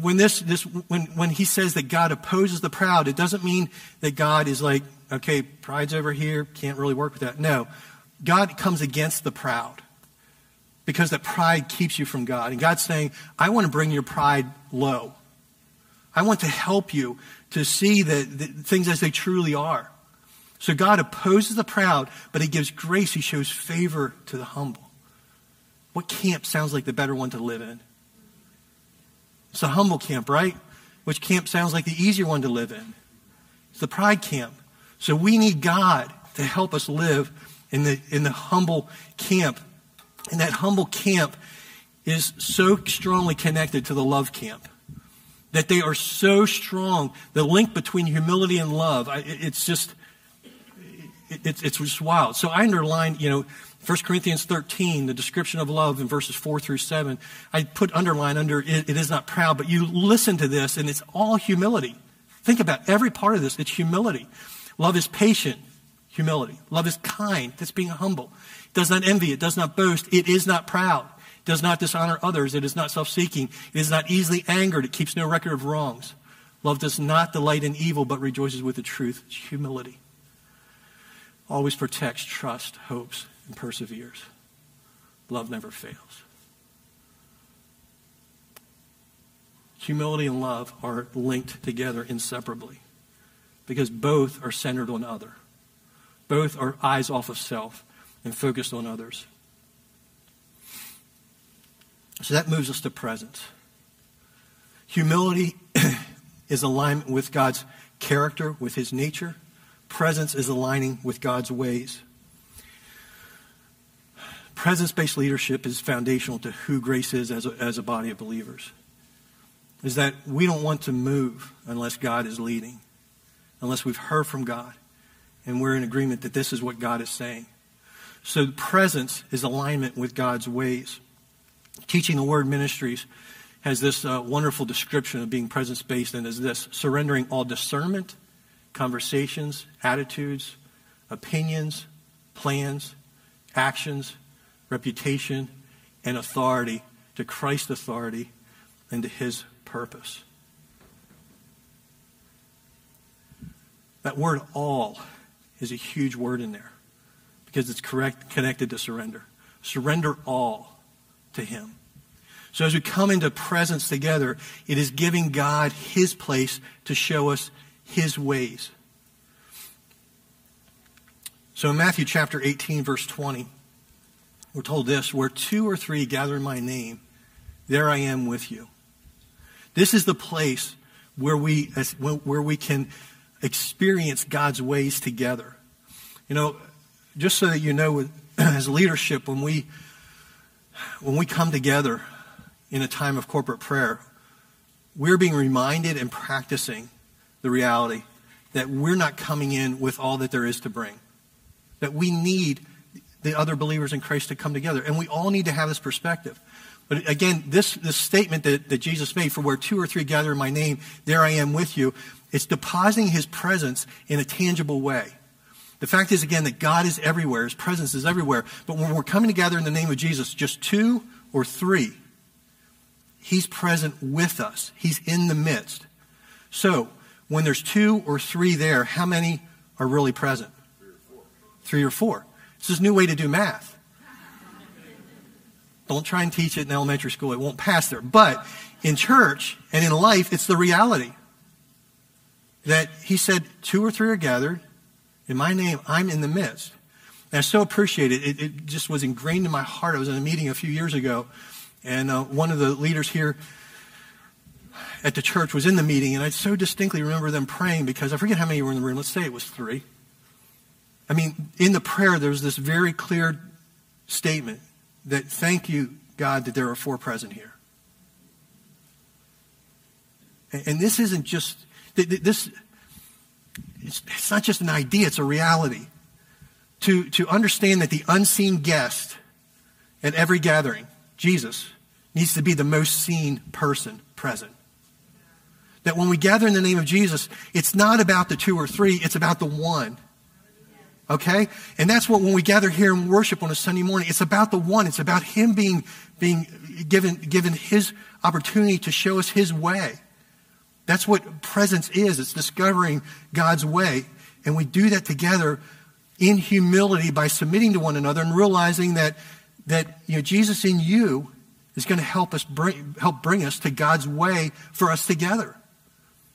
when this, this when, when he says that God opposes the proud, it doesn't mean that God is like, okay, pride's over here, can't really work with that. No. God comes against the proud because that pride keeps you from God. And God's saying, I want to bring your pride low. I want to help you to see the, the things as they truly are. So God opposes the proud, but he gives grace. He shows favor to the humble. What camp sounds like the better one to live in? It's the humble camp, right? Which camp sounds like the easier one to live in? It's the pride camp. So we need God to help us live in the, in the humble camp. And that humble camp is so strongly connected to the love camp that they are so strong. The link between humility and love, it's just, it's, it's just wild. So I underlined, you know, 1 Corinthians 13, the description of love in verses 4 through 7. I put underline under it, it is not proud, but you listen to this and it's all humility. Think about every part of this. It's humility. Love is patient, humility. Love is kind, that's being humble. It does not envy, it does not boast, it is not proud, it does not dishonor others, it is not self seeking, it is not easily angered, it keeps no record of wrongs. Love does not delight in evil, but rejoices with the truth. It's humility. Always protects, trusts, hopes, and perseveres. Love never fails. Humility and love are linked together inseparably because both are centered on other. Both are eyes off of self and focused on others. So that moves us to presence. Humility [clears throat] is alignment with God's character, with his nature. Presence is aligning with God's ways. Presence based leadership is foundational to who grace is as a, as a body of believers. Is that we don't want to move unless God is leading unless we've heard from God and we're in agreement that this is what God is saying. So presence is alignment with God's ways. Teaching the Word Ministries has this uh, wonderful description of being presence based, and is this surrendering all discernment, conversations, attitudes, opinions, plans, actions, reputation, and authority to Christ's authority and to His purpose. That word all is a huge word in there because it's correct, connected to surrender. Surrender all to Him. So as we come into presence together, it is giving God His place to show us His ways. So in Matthew chapter 18, verse 20, we're told this where two or three gather in my name, there I am with you. This is the place where we, where we can experience God's ways together. You know, just so that you know, [clears throat] as leadership, when we when we come together in a time of corporate prayer, we're being reminded and practicing the reality that we're not coming in with all that there is to bring. That we need the other believers in Christ to come together. And we all need to have this perspective. But again, this, this statement that, that Jesus made, for where two or three gather in my name, there I am with you, it's depositing his presence in a tangible way. The fact is, again, that God is everywhere. His presence is everywhere. But when we're coming together in the name of Jesus, just two or three, he's present with us. He's in the midst. So, when there's two or three there, how many are really present? Three or four. Three or four. This is a new way to do math. Don't try and teach it in elementary school. It won't pass there. But in church and in life, it's the reality that he said, Two or three are gathered. In my name, I'm in the midst. And I so appreciate it. it. It just was ingrained in my heart. I was in a meeting a few years ago, and uh, one of the leaders here at the church was in the meeting, and I so distinctly remember them praying because I forget how many were in the room. Let's say it was three. I mean, in the prayer, there's this very clear statement that thank you, God, that there are four present here. And, and this isn't just this, it's, not just an idea, it's a reality. To, to understand that the unseen guest at every gathering, Jesus, needs to be the most seen person present. That when we gather in the name of Jesus, it's not about the two or three, it's about the one. Okay? And that's what when we gather here and worship on a Sunday morning, it's about the one. It's about him being, being given, given his opportunity to show us his way. That's what presence is. It's discovering God's way. And we do that together in humility by submitting to one another and realizing that, that you know, Jesus in you is going to help us bring, help bring us to God's way for us together.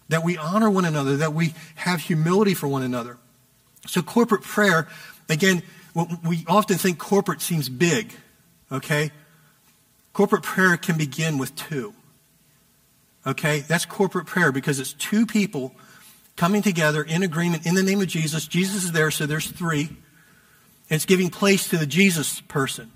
That we honor one another, that we have humility for one another. So corporate prayer, again, we often think corporate seems big, okay? Corporate prayer can begin with two. Okay? That's corporate prayer because it's two people coming together in agreement in the name of Jesus. Jesus is there, so there's three. It's giving place to the Jesus person.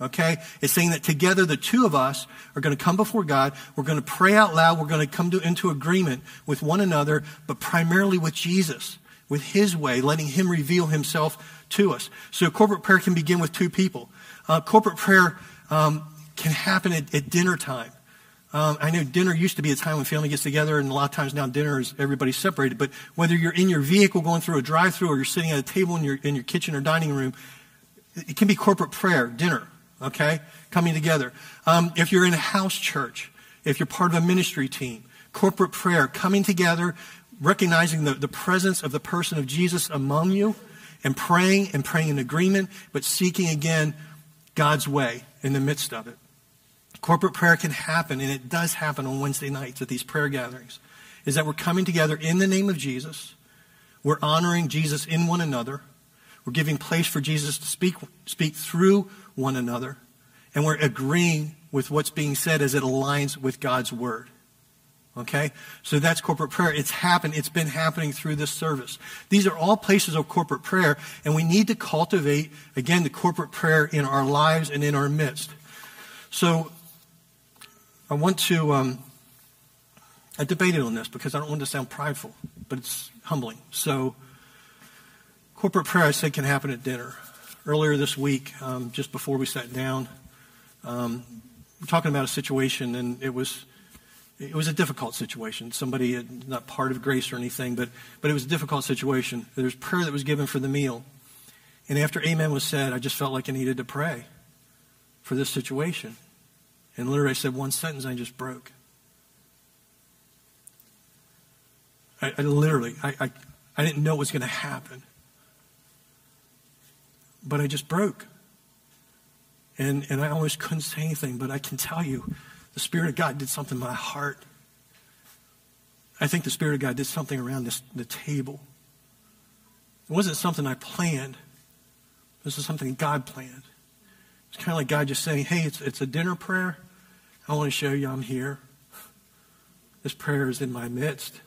Okay? It's saying that together the two of us are going to come before God. We're going to pray out loud. We're going to come to, into agreement with one another, but primarily with Jesus, with His way, letting Him reveal Himself to us. So corporate prayer can begin with two people. Uh, corporate prayer um, can happen at, at dinner time. Um, I know dinner used to be a time when family gets together, and a lot of times now dinner is everybody's separated. But whether you're in your vehicle going through a drive-through or you're sitting at a table in your in your kitchen or dining room, it can be corporate prayer, dinner okay? Coming together. Um, if you're in a house church, if you're part of a ministry team, corporate prayer, coming together, recognizing the, the presence of the person of Jesus among you, and praying and praying in agreement, but seeking again God's way in the midst of it. Corporate prayer can happen, and it does happen on Wednesday nights at these prayer gatherings, is that we're coming together in the name of Jesus. We're honoring Jesus in one another. We're giving place for Jesus to speak, speak through one another, and we're agreeing with what's being said as it aligns with God's word. Okay? So that's corporate prayer. It's happened. It's been happening through this service. These are all places of corporate prayer, and we need to cultivate, again, the corporate prayer in our lives and in our midst. So I want to, um, I debated on this because I don't want to sound prideful, but it's humbling. So corporate prayer, I said, can happen at dinner earlier this week, um, just before we sat down, um, we're talking about a situation, and it was it was a difficult situation. Somebody not part of grace or anything, but but it was a difficult situation. There was prayer that was given for the meal, and after Amen was said, I just felt like I needed to pray for this situation, and literally I said one sentence, and I just broke. I, I literally, I, I, I didn't know what was going to happen but I just broke. And, and I almost couldn't say anything, but I can tell you the Spirit of God did something in my heart. I think the Spirit of God did something around this, the table. It wasn't something I planned. This is something God planned. It's kind of like God just saying, hey, it's, it's a dinner prayer. I want to show you I'm here. This prayer is in my midst.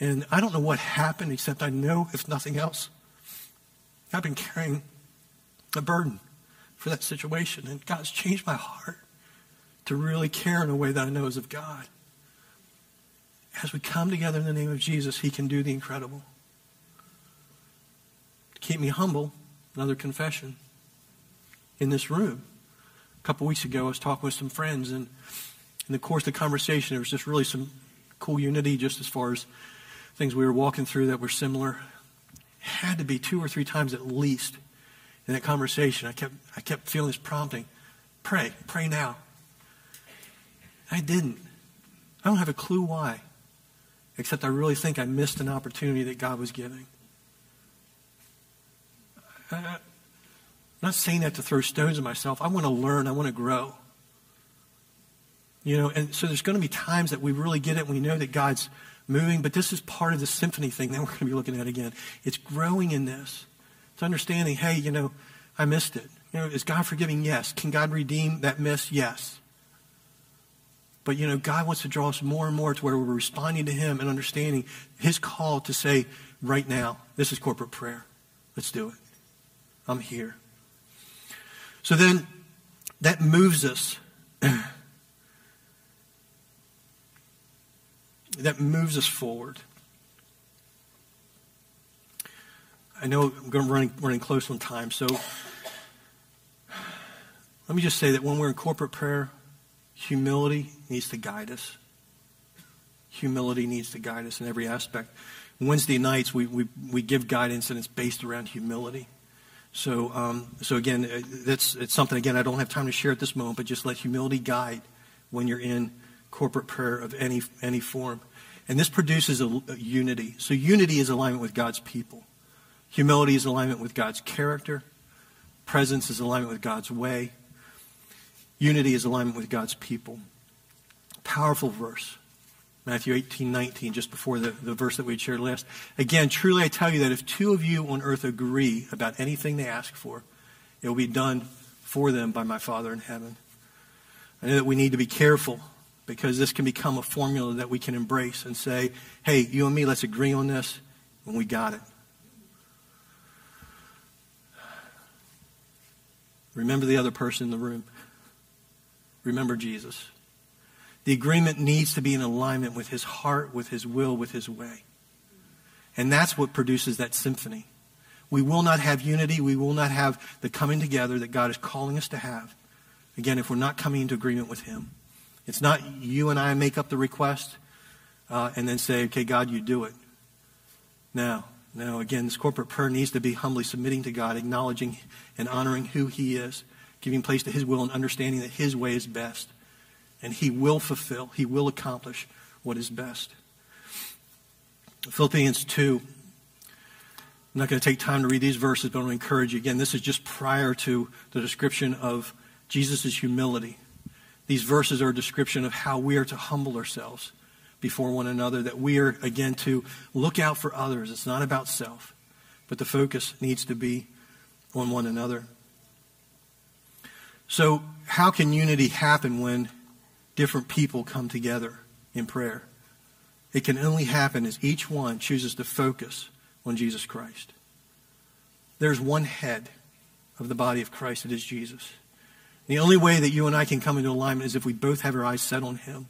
And I don't know what happened, except I know, if nothing else, I've been carrying a burden for that situation, and God's changed my heart to really care in a way that I know is of God. As we come together in the name of Jesus, He can do the incredible. To keep me humble, another confession. In this room, couple weeks ago, I was talking with some friends, and in the course of the conversation, there was just really some cool unity just as far as things we were walking through that were similar had to be two or three times at least in that conversation. I kept, I kept feeling this prompting pray, pray now. I didn't. I don't have a clue why, except I really think I missed an opportunity that God was giving. I'm not saying that to throw stones at myself. I want to learn, I want to grow. You know, and so there's going to be times that we really get it and we know that God's moving, but this is part of the symphony thing that we're going to be looking at again. It's growing in this. It's understanding, hey, you know, I missed it. You know, is God forgiving? Yes. Can God redeem that miss? Yes. But, you know, God wants to draw us more and more to where we're responding to Him and understanding His call to say, right now, this is corporate prayer. Let's do it. I'm here. So then that moves us [clears throat] that moves us forward. I know I'm going to running, running close on time, so let me just say that when we're in corporate prayer, humility needs to guide us. Humility needs to guide us in every aspect. Wednesday nights, we, we, we give guidance, and it's based around humility. So, um, so again, uh, that's it's something, again, I don't have time to share at this moment, but just let humility guide when you're in corporate prayer of any, any form. And this produces a, a unity. So unity is alignment with God's people. Humility is alignment with God's character. Presence is alignment with God's way. Unity is alignment with God's people. Powerful verse. Matthew 18, 19, just before the, the verse that we shared last. Again, truly I tell you that if two of you on earth agree about anything they ask for, it will be done for them by my Father in heaven. I know that we need to be careful because this can become a formula that we can embrace and say, hey, you and me, let's agree on this, and we got it. Remember the other person in the room. Remember Jesus. The agreement needs to be in alignment with his heart, with his will, with his way. And that's what produces that symphony. We will not have unity. We will not have the coming together that God is calling us to have. Again, if we're not coming into agreement with him. It's not you and I make up the request uh, and then say, okay, God, you do it. Now, now, again, this corporate prayer needs to be humbly submitting to God, acknowledging and honoring who He is, giving place to His will, and understanding that His way is best. And He will fulfill, He will accomplish what is best. Philippians 2. I'm not going to take time to read these verses, but I want to encourage you. Again, this is just prior to the description of Jesus' humility. These verses are a description of how we are to humble ourselves before one another, that we are, again, to look out for others. It's not about self, but the focus needs to be on one another. So, how can unity happen when different people come together in prayer? It can only happen as each one chooses to focus on Jesus Christ. There's one head of the body of Christ, it is Jesus. The only way that you and I can come into alignment is if we both have our eyes set on Him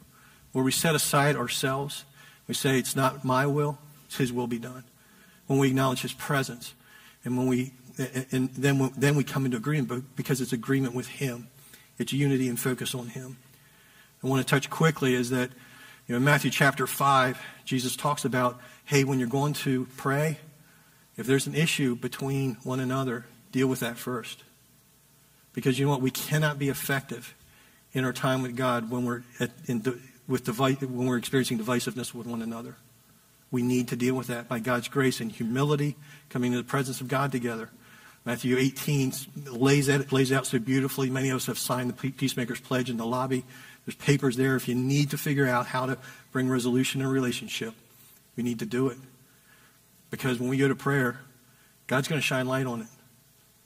where we set aside ourselves. We say, It's not my will, it's His will be done. When we acknowledge His presence, and when we and then then we come into agreement because it's agreement with Him. It's unity and focus on Him. I want to touch quickly is that you know, in Matthew chapter 5, Jesus talks about, hey, when you're going to pray, if there's an issue between one another, deal with that first. Because you know what? We cannot be effective in our time with God when we're at, in, with when we're experiencing divisiveness with one another. We need to deal with that by God's grace and humility, coming to the presence of God together. Matthew 18 lays, out, lays out so beautifully. Many of us have signed the Peacemaker's Pledge in the lobby. There's papers there if you need to figure out how to bring resolution in a relationship. We need to do it. Because when we go to prayer, God's going to shine light on it.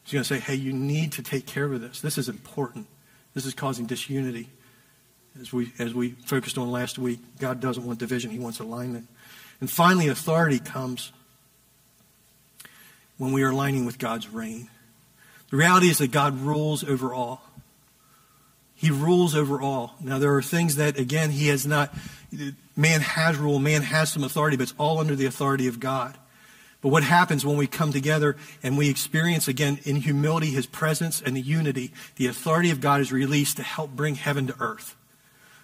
He's going to say, hey, you need to take care of this. This is important. This is causing disunity as we, as we focused on last week, God doesn't want division, He wants alignment. And finally, authority comes when we are aligning with God's reign. The reality is that God rules over all. He rules over all. Now, there are things that, again, He has not, man has rule, man has some authority, but it's all under the authority of God. But what happens when we come together and we experience again in humility his presence and the unity, the authority of God is released to help bring heaven to earth.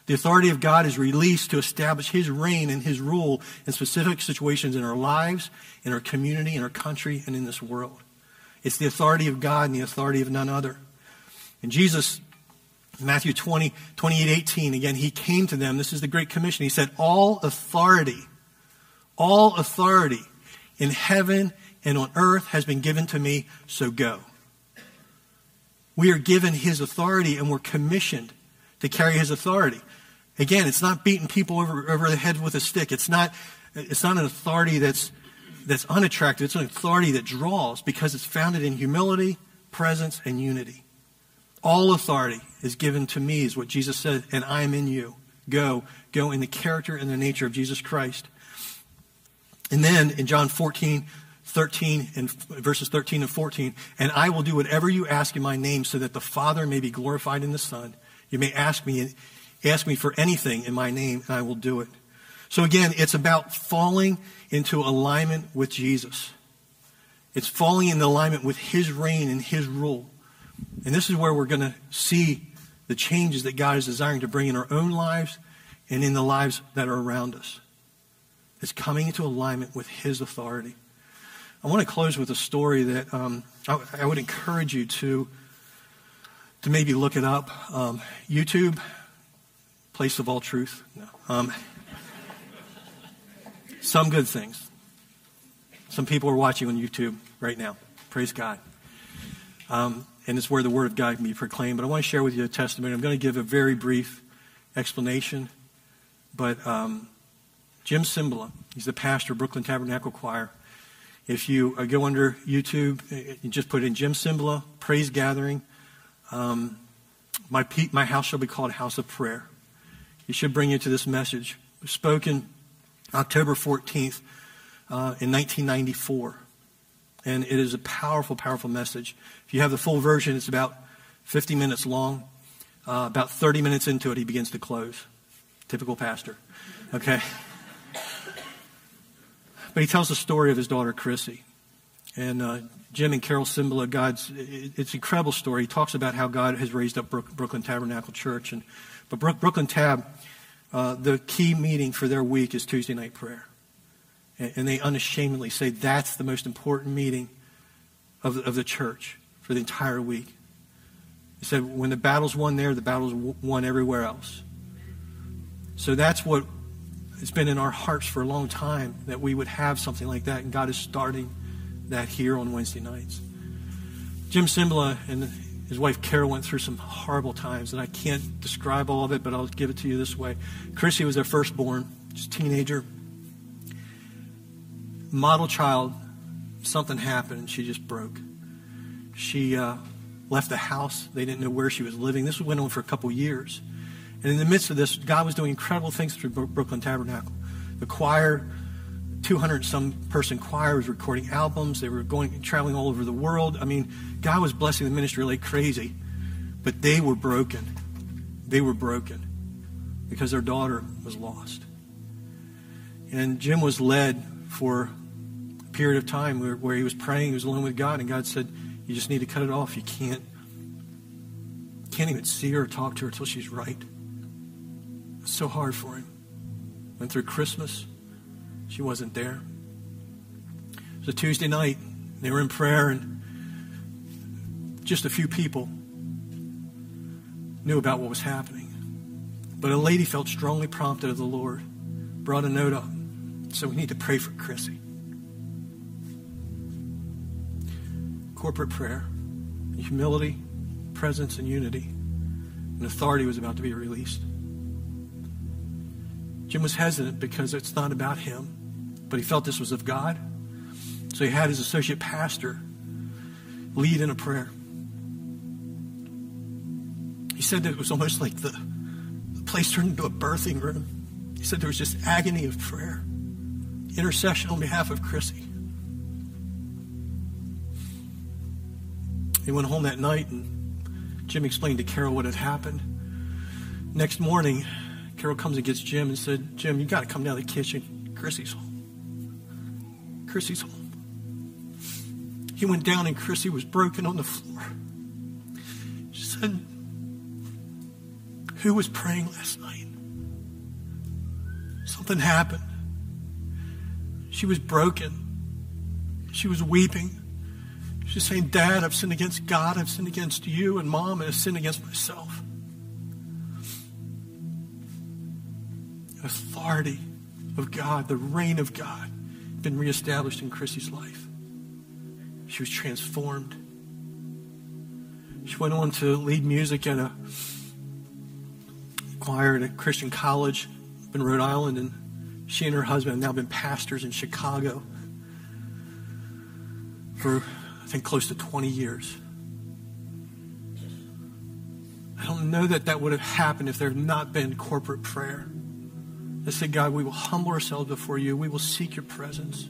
The authority of God is released to establish His reign and His rule in specific situations in our lives, in our community, in our country, and in this world. It's the authority of God and the authority of none other. And Jesus, Matthew 20, 28, 18, again, He came to them. This is the Great Commission. He said, All authority, all authority in heaven and on earth has been given to me, so go. We are given His authority and we're commissioned to carry His authority. Again, it's not beating people over, over the head with a stick. It's not, it's not an authority that's, that's unattractive. It's an authority that draws because it's founded in humility, presence, and unity. All authority is given to me, is what Jesus said, and I am in you. Go. Go in the character and the nature of Jesus Christ. And then in John 14, 13 and verses 13 and 14, and I will do whatever you ask in my name so that the Father may be glorified in the Son. You may ask me Ask me for anything in my name, and I will do it. So again, it's about falling into alignment with Jesus. It's falling in alignment with his reign and his rule. And this is where we're going to see the changes that God is desiring to bring in our own lives and in the lives that are around us. It's coming into alignment with His authority. I want to close with a story that um, I, I, would encourage you to, to maybe look it up. Um, YouTube, Place of All Truth. No. Um, some good things. Some people are watching on YouTube right now. Praise God. Um, and it's where the Word of God can be proclaimed. But I want to share with you a testimony. I'm going to give a very brief explanation. But um, Jim Cymbala, he's the pastor of Brooklyn Tabernacle Choir. If you uh, go under YouTube, uh, you just put in Jim Cymbala, Praise Gathering. Um, my, pe- my house shall be called House of Prayer. He should bring you to this message. Spoken October 14th uh, in 1994. And it is a powerful, powerful message. If you have the full version, it's about 50 minutes long. Uh, about 30 minutes into it, he begins to close. Typical pastor. Okay? But he tells the story of his daughter, Chrissy. And uh, Jim and Carol Cymbala, God's, it's an incredible story. He talks about how God has raised up Brooklyn Tabernacle Church. And, but Brooklyn Tab, uh, the key meeting for their week is Tuesday night prayer. And, they unashamedly say that's the most important meeting of the, of the church for the entire week. He said, when the battle's won there, the battle's won everywhere else. So that's what it's been in our hearts for a long time that we would have something like that, and God is starting that here on Wednesday nights. Jim Cymbala and his wife Carol went through some horrible times, and I can't describe all of it, but I'll give it to you this way. Chrissy was their firstborn, just teenager, model child. Something happened, and she just broke. She uh, left the house. They didn't know where she was living. This went on for a couple years. And in the midst of this, God was doing incredible things through Brooklyn Tabernacle. The choir, 200 some person choir was recording albums. They were going traveling all over the world. I mean, God was blessing the ministry like crazy. But they were broken. They were broken because their daughter was lost. And Jim was led for period of time where, where he was praying, he was alone with God, and God said, You just need to cut it off. You can't can't even see her or talk to her until she's right It's so hard for him. Went through Christmas. She wasn't there. It was a Tuesday night. They were in prayer, and just a few people knew about what was happening. But a lady felt strongly prompted of the Lord, brought a note up. So we need to pray for Chrissy. Corporate prayer, humility, presence, and unity. And authority was about to be released. Jim was hesitant because it's not about him, but he felt this was of God. So he had his associate pastor lead in a prayer. He said that it was almost like the, the place turned into a birthing room. He said there was just agony of prayer, intercession on behalf of Chrissy. He went home that night and Jim explained to Carol what had happened. Next morning, Carol comes and gets Jim and said, Jim, you got to come down to the kitchen. Chrissy's home. Chrissy's home. He went down and Chrissy was broken on the floor. She said, Who was praying last night? Something happened. She was broken. She was weeping. She's saying, Dad, I've sinned against God, I've sinned against you, and Mom, and I've sinned against myself. authority of God, the reign of God, been reestablished in Chrissy's life. She was transformed. She went on to lead music in a choir at a Christian college in Rhode Island, and she and her husband have now been pastors in Chicago for, think, close to 20 years. I don't know that that would have happened if there had not been corporate prayer. I said, God, we will humble ourselves before you. We will seek your presence.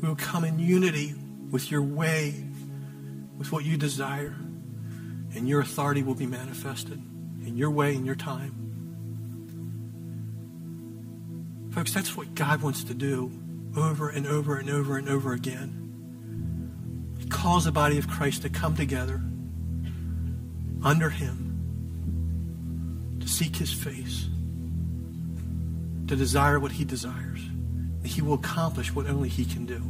We will come in unity with your way, with what you desire, and your authority will be manifested in your way, in your time. Folks, that's what God wants to do over and over and over and over again. Calls the body of Christ to come together under him to seek his face to desire what He desires. He will accomplish what only He can do.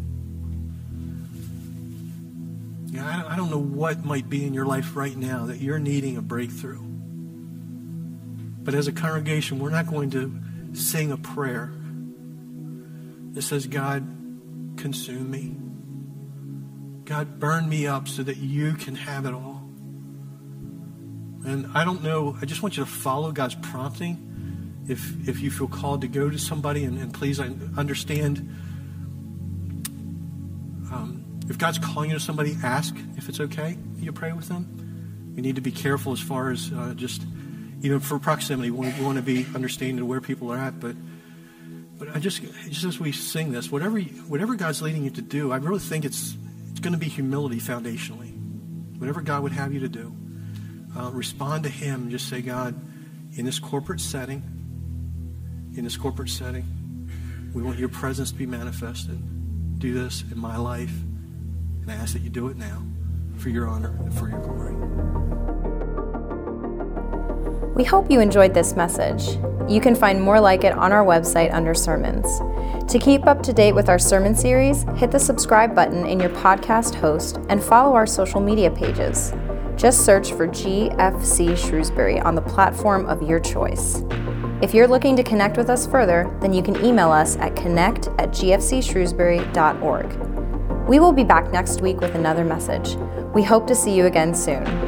I don't know what might be in your life right now that you're needing a breakthrough. But as a congregation, we're not going to sing a prayer that says, God, consume me. God, burn me up so that you can have it all. And I don't know, I just want you to follow God's prompting. If, if you feel called to go to somebody, and, and please understand um, if God's calling you to somebody, ask if it's okay you pray with them. We need to be careful as far as uh, just, know, for proximity, we, we want to be understanding where people are at. But but I just, just as we sing this, whatever, whatever God's leading you to do, I really think it's, it's going to be humility foundationally. Whatever God would have you to do, uh, respond to Him. Just say, God, in this corporate setting, in this corporate setting, we want your presence to be manifested. Do this in my life, and I ask that you do it now for your honor and for your glory. We hope you enjoyed this message. You can find more like it on our website under sermons. To keep up to date with our sermon series, hit the subscribe button in your podcast host and follow our social media pages. Just search for GFC Shrewsbury on the platform of your choice. If you're looking to connect with us further, then you can email us at connect at gfcshrewsbury.org. We will be back next week with another message. We hope to see you again soon.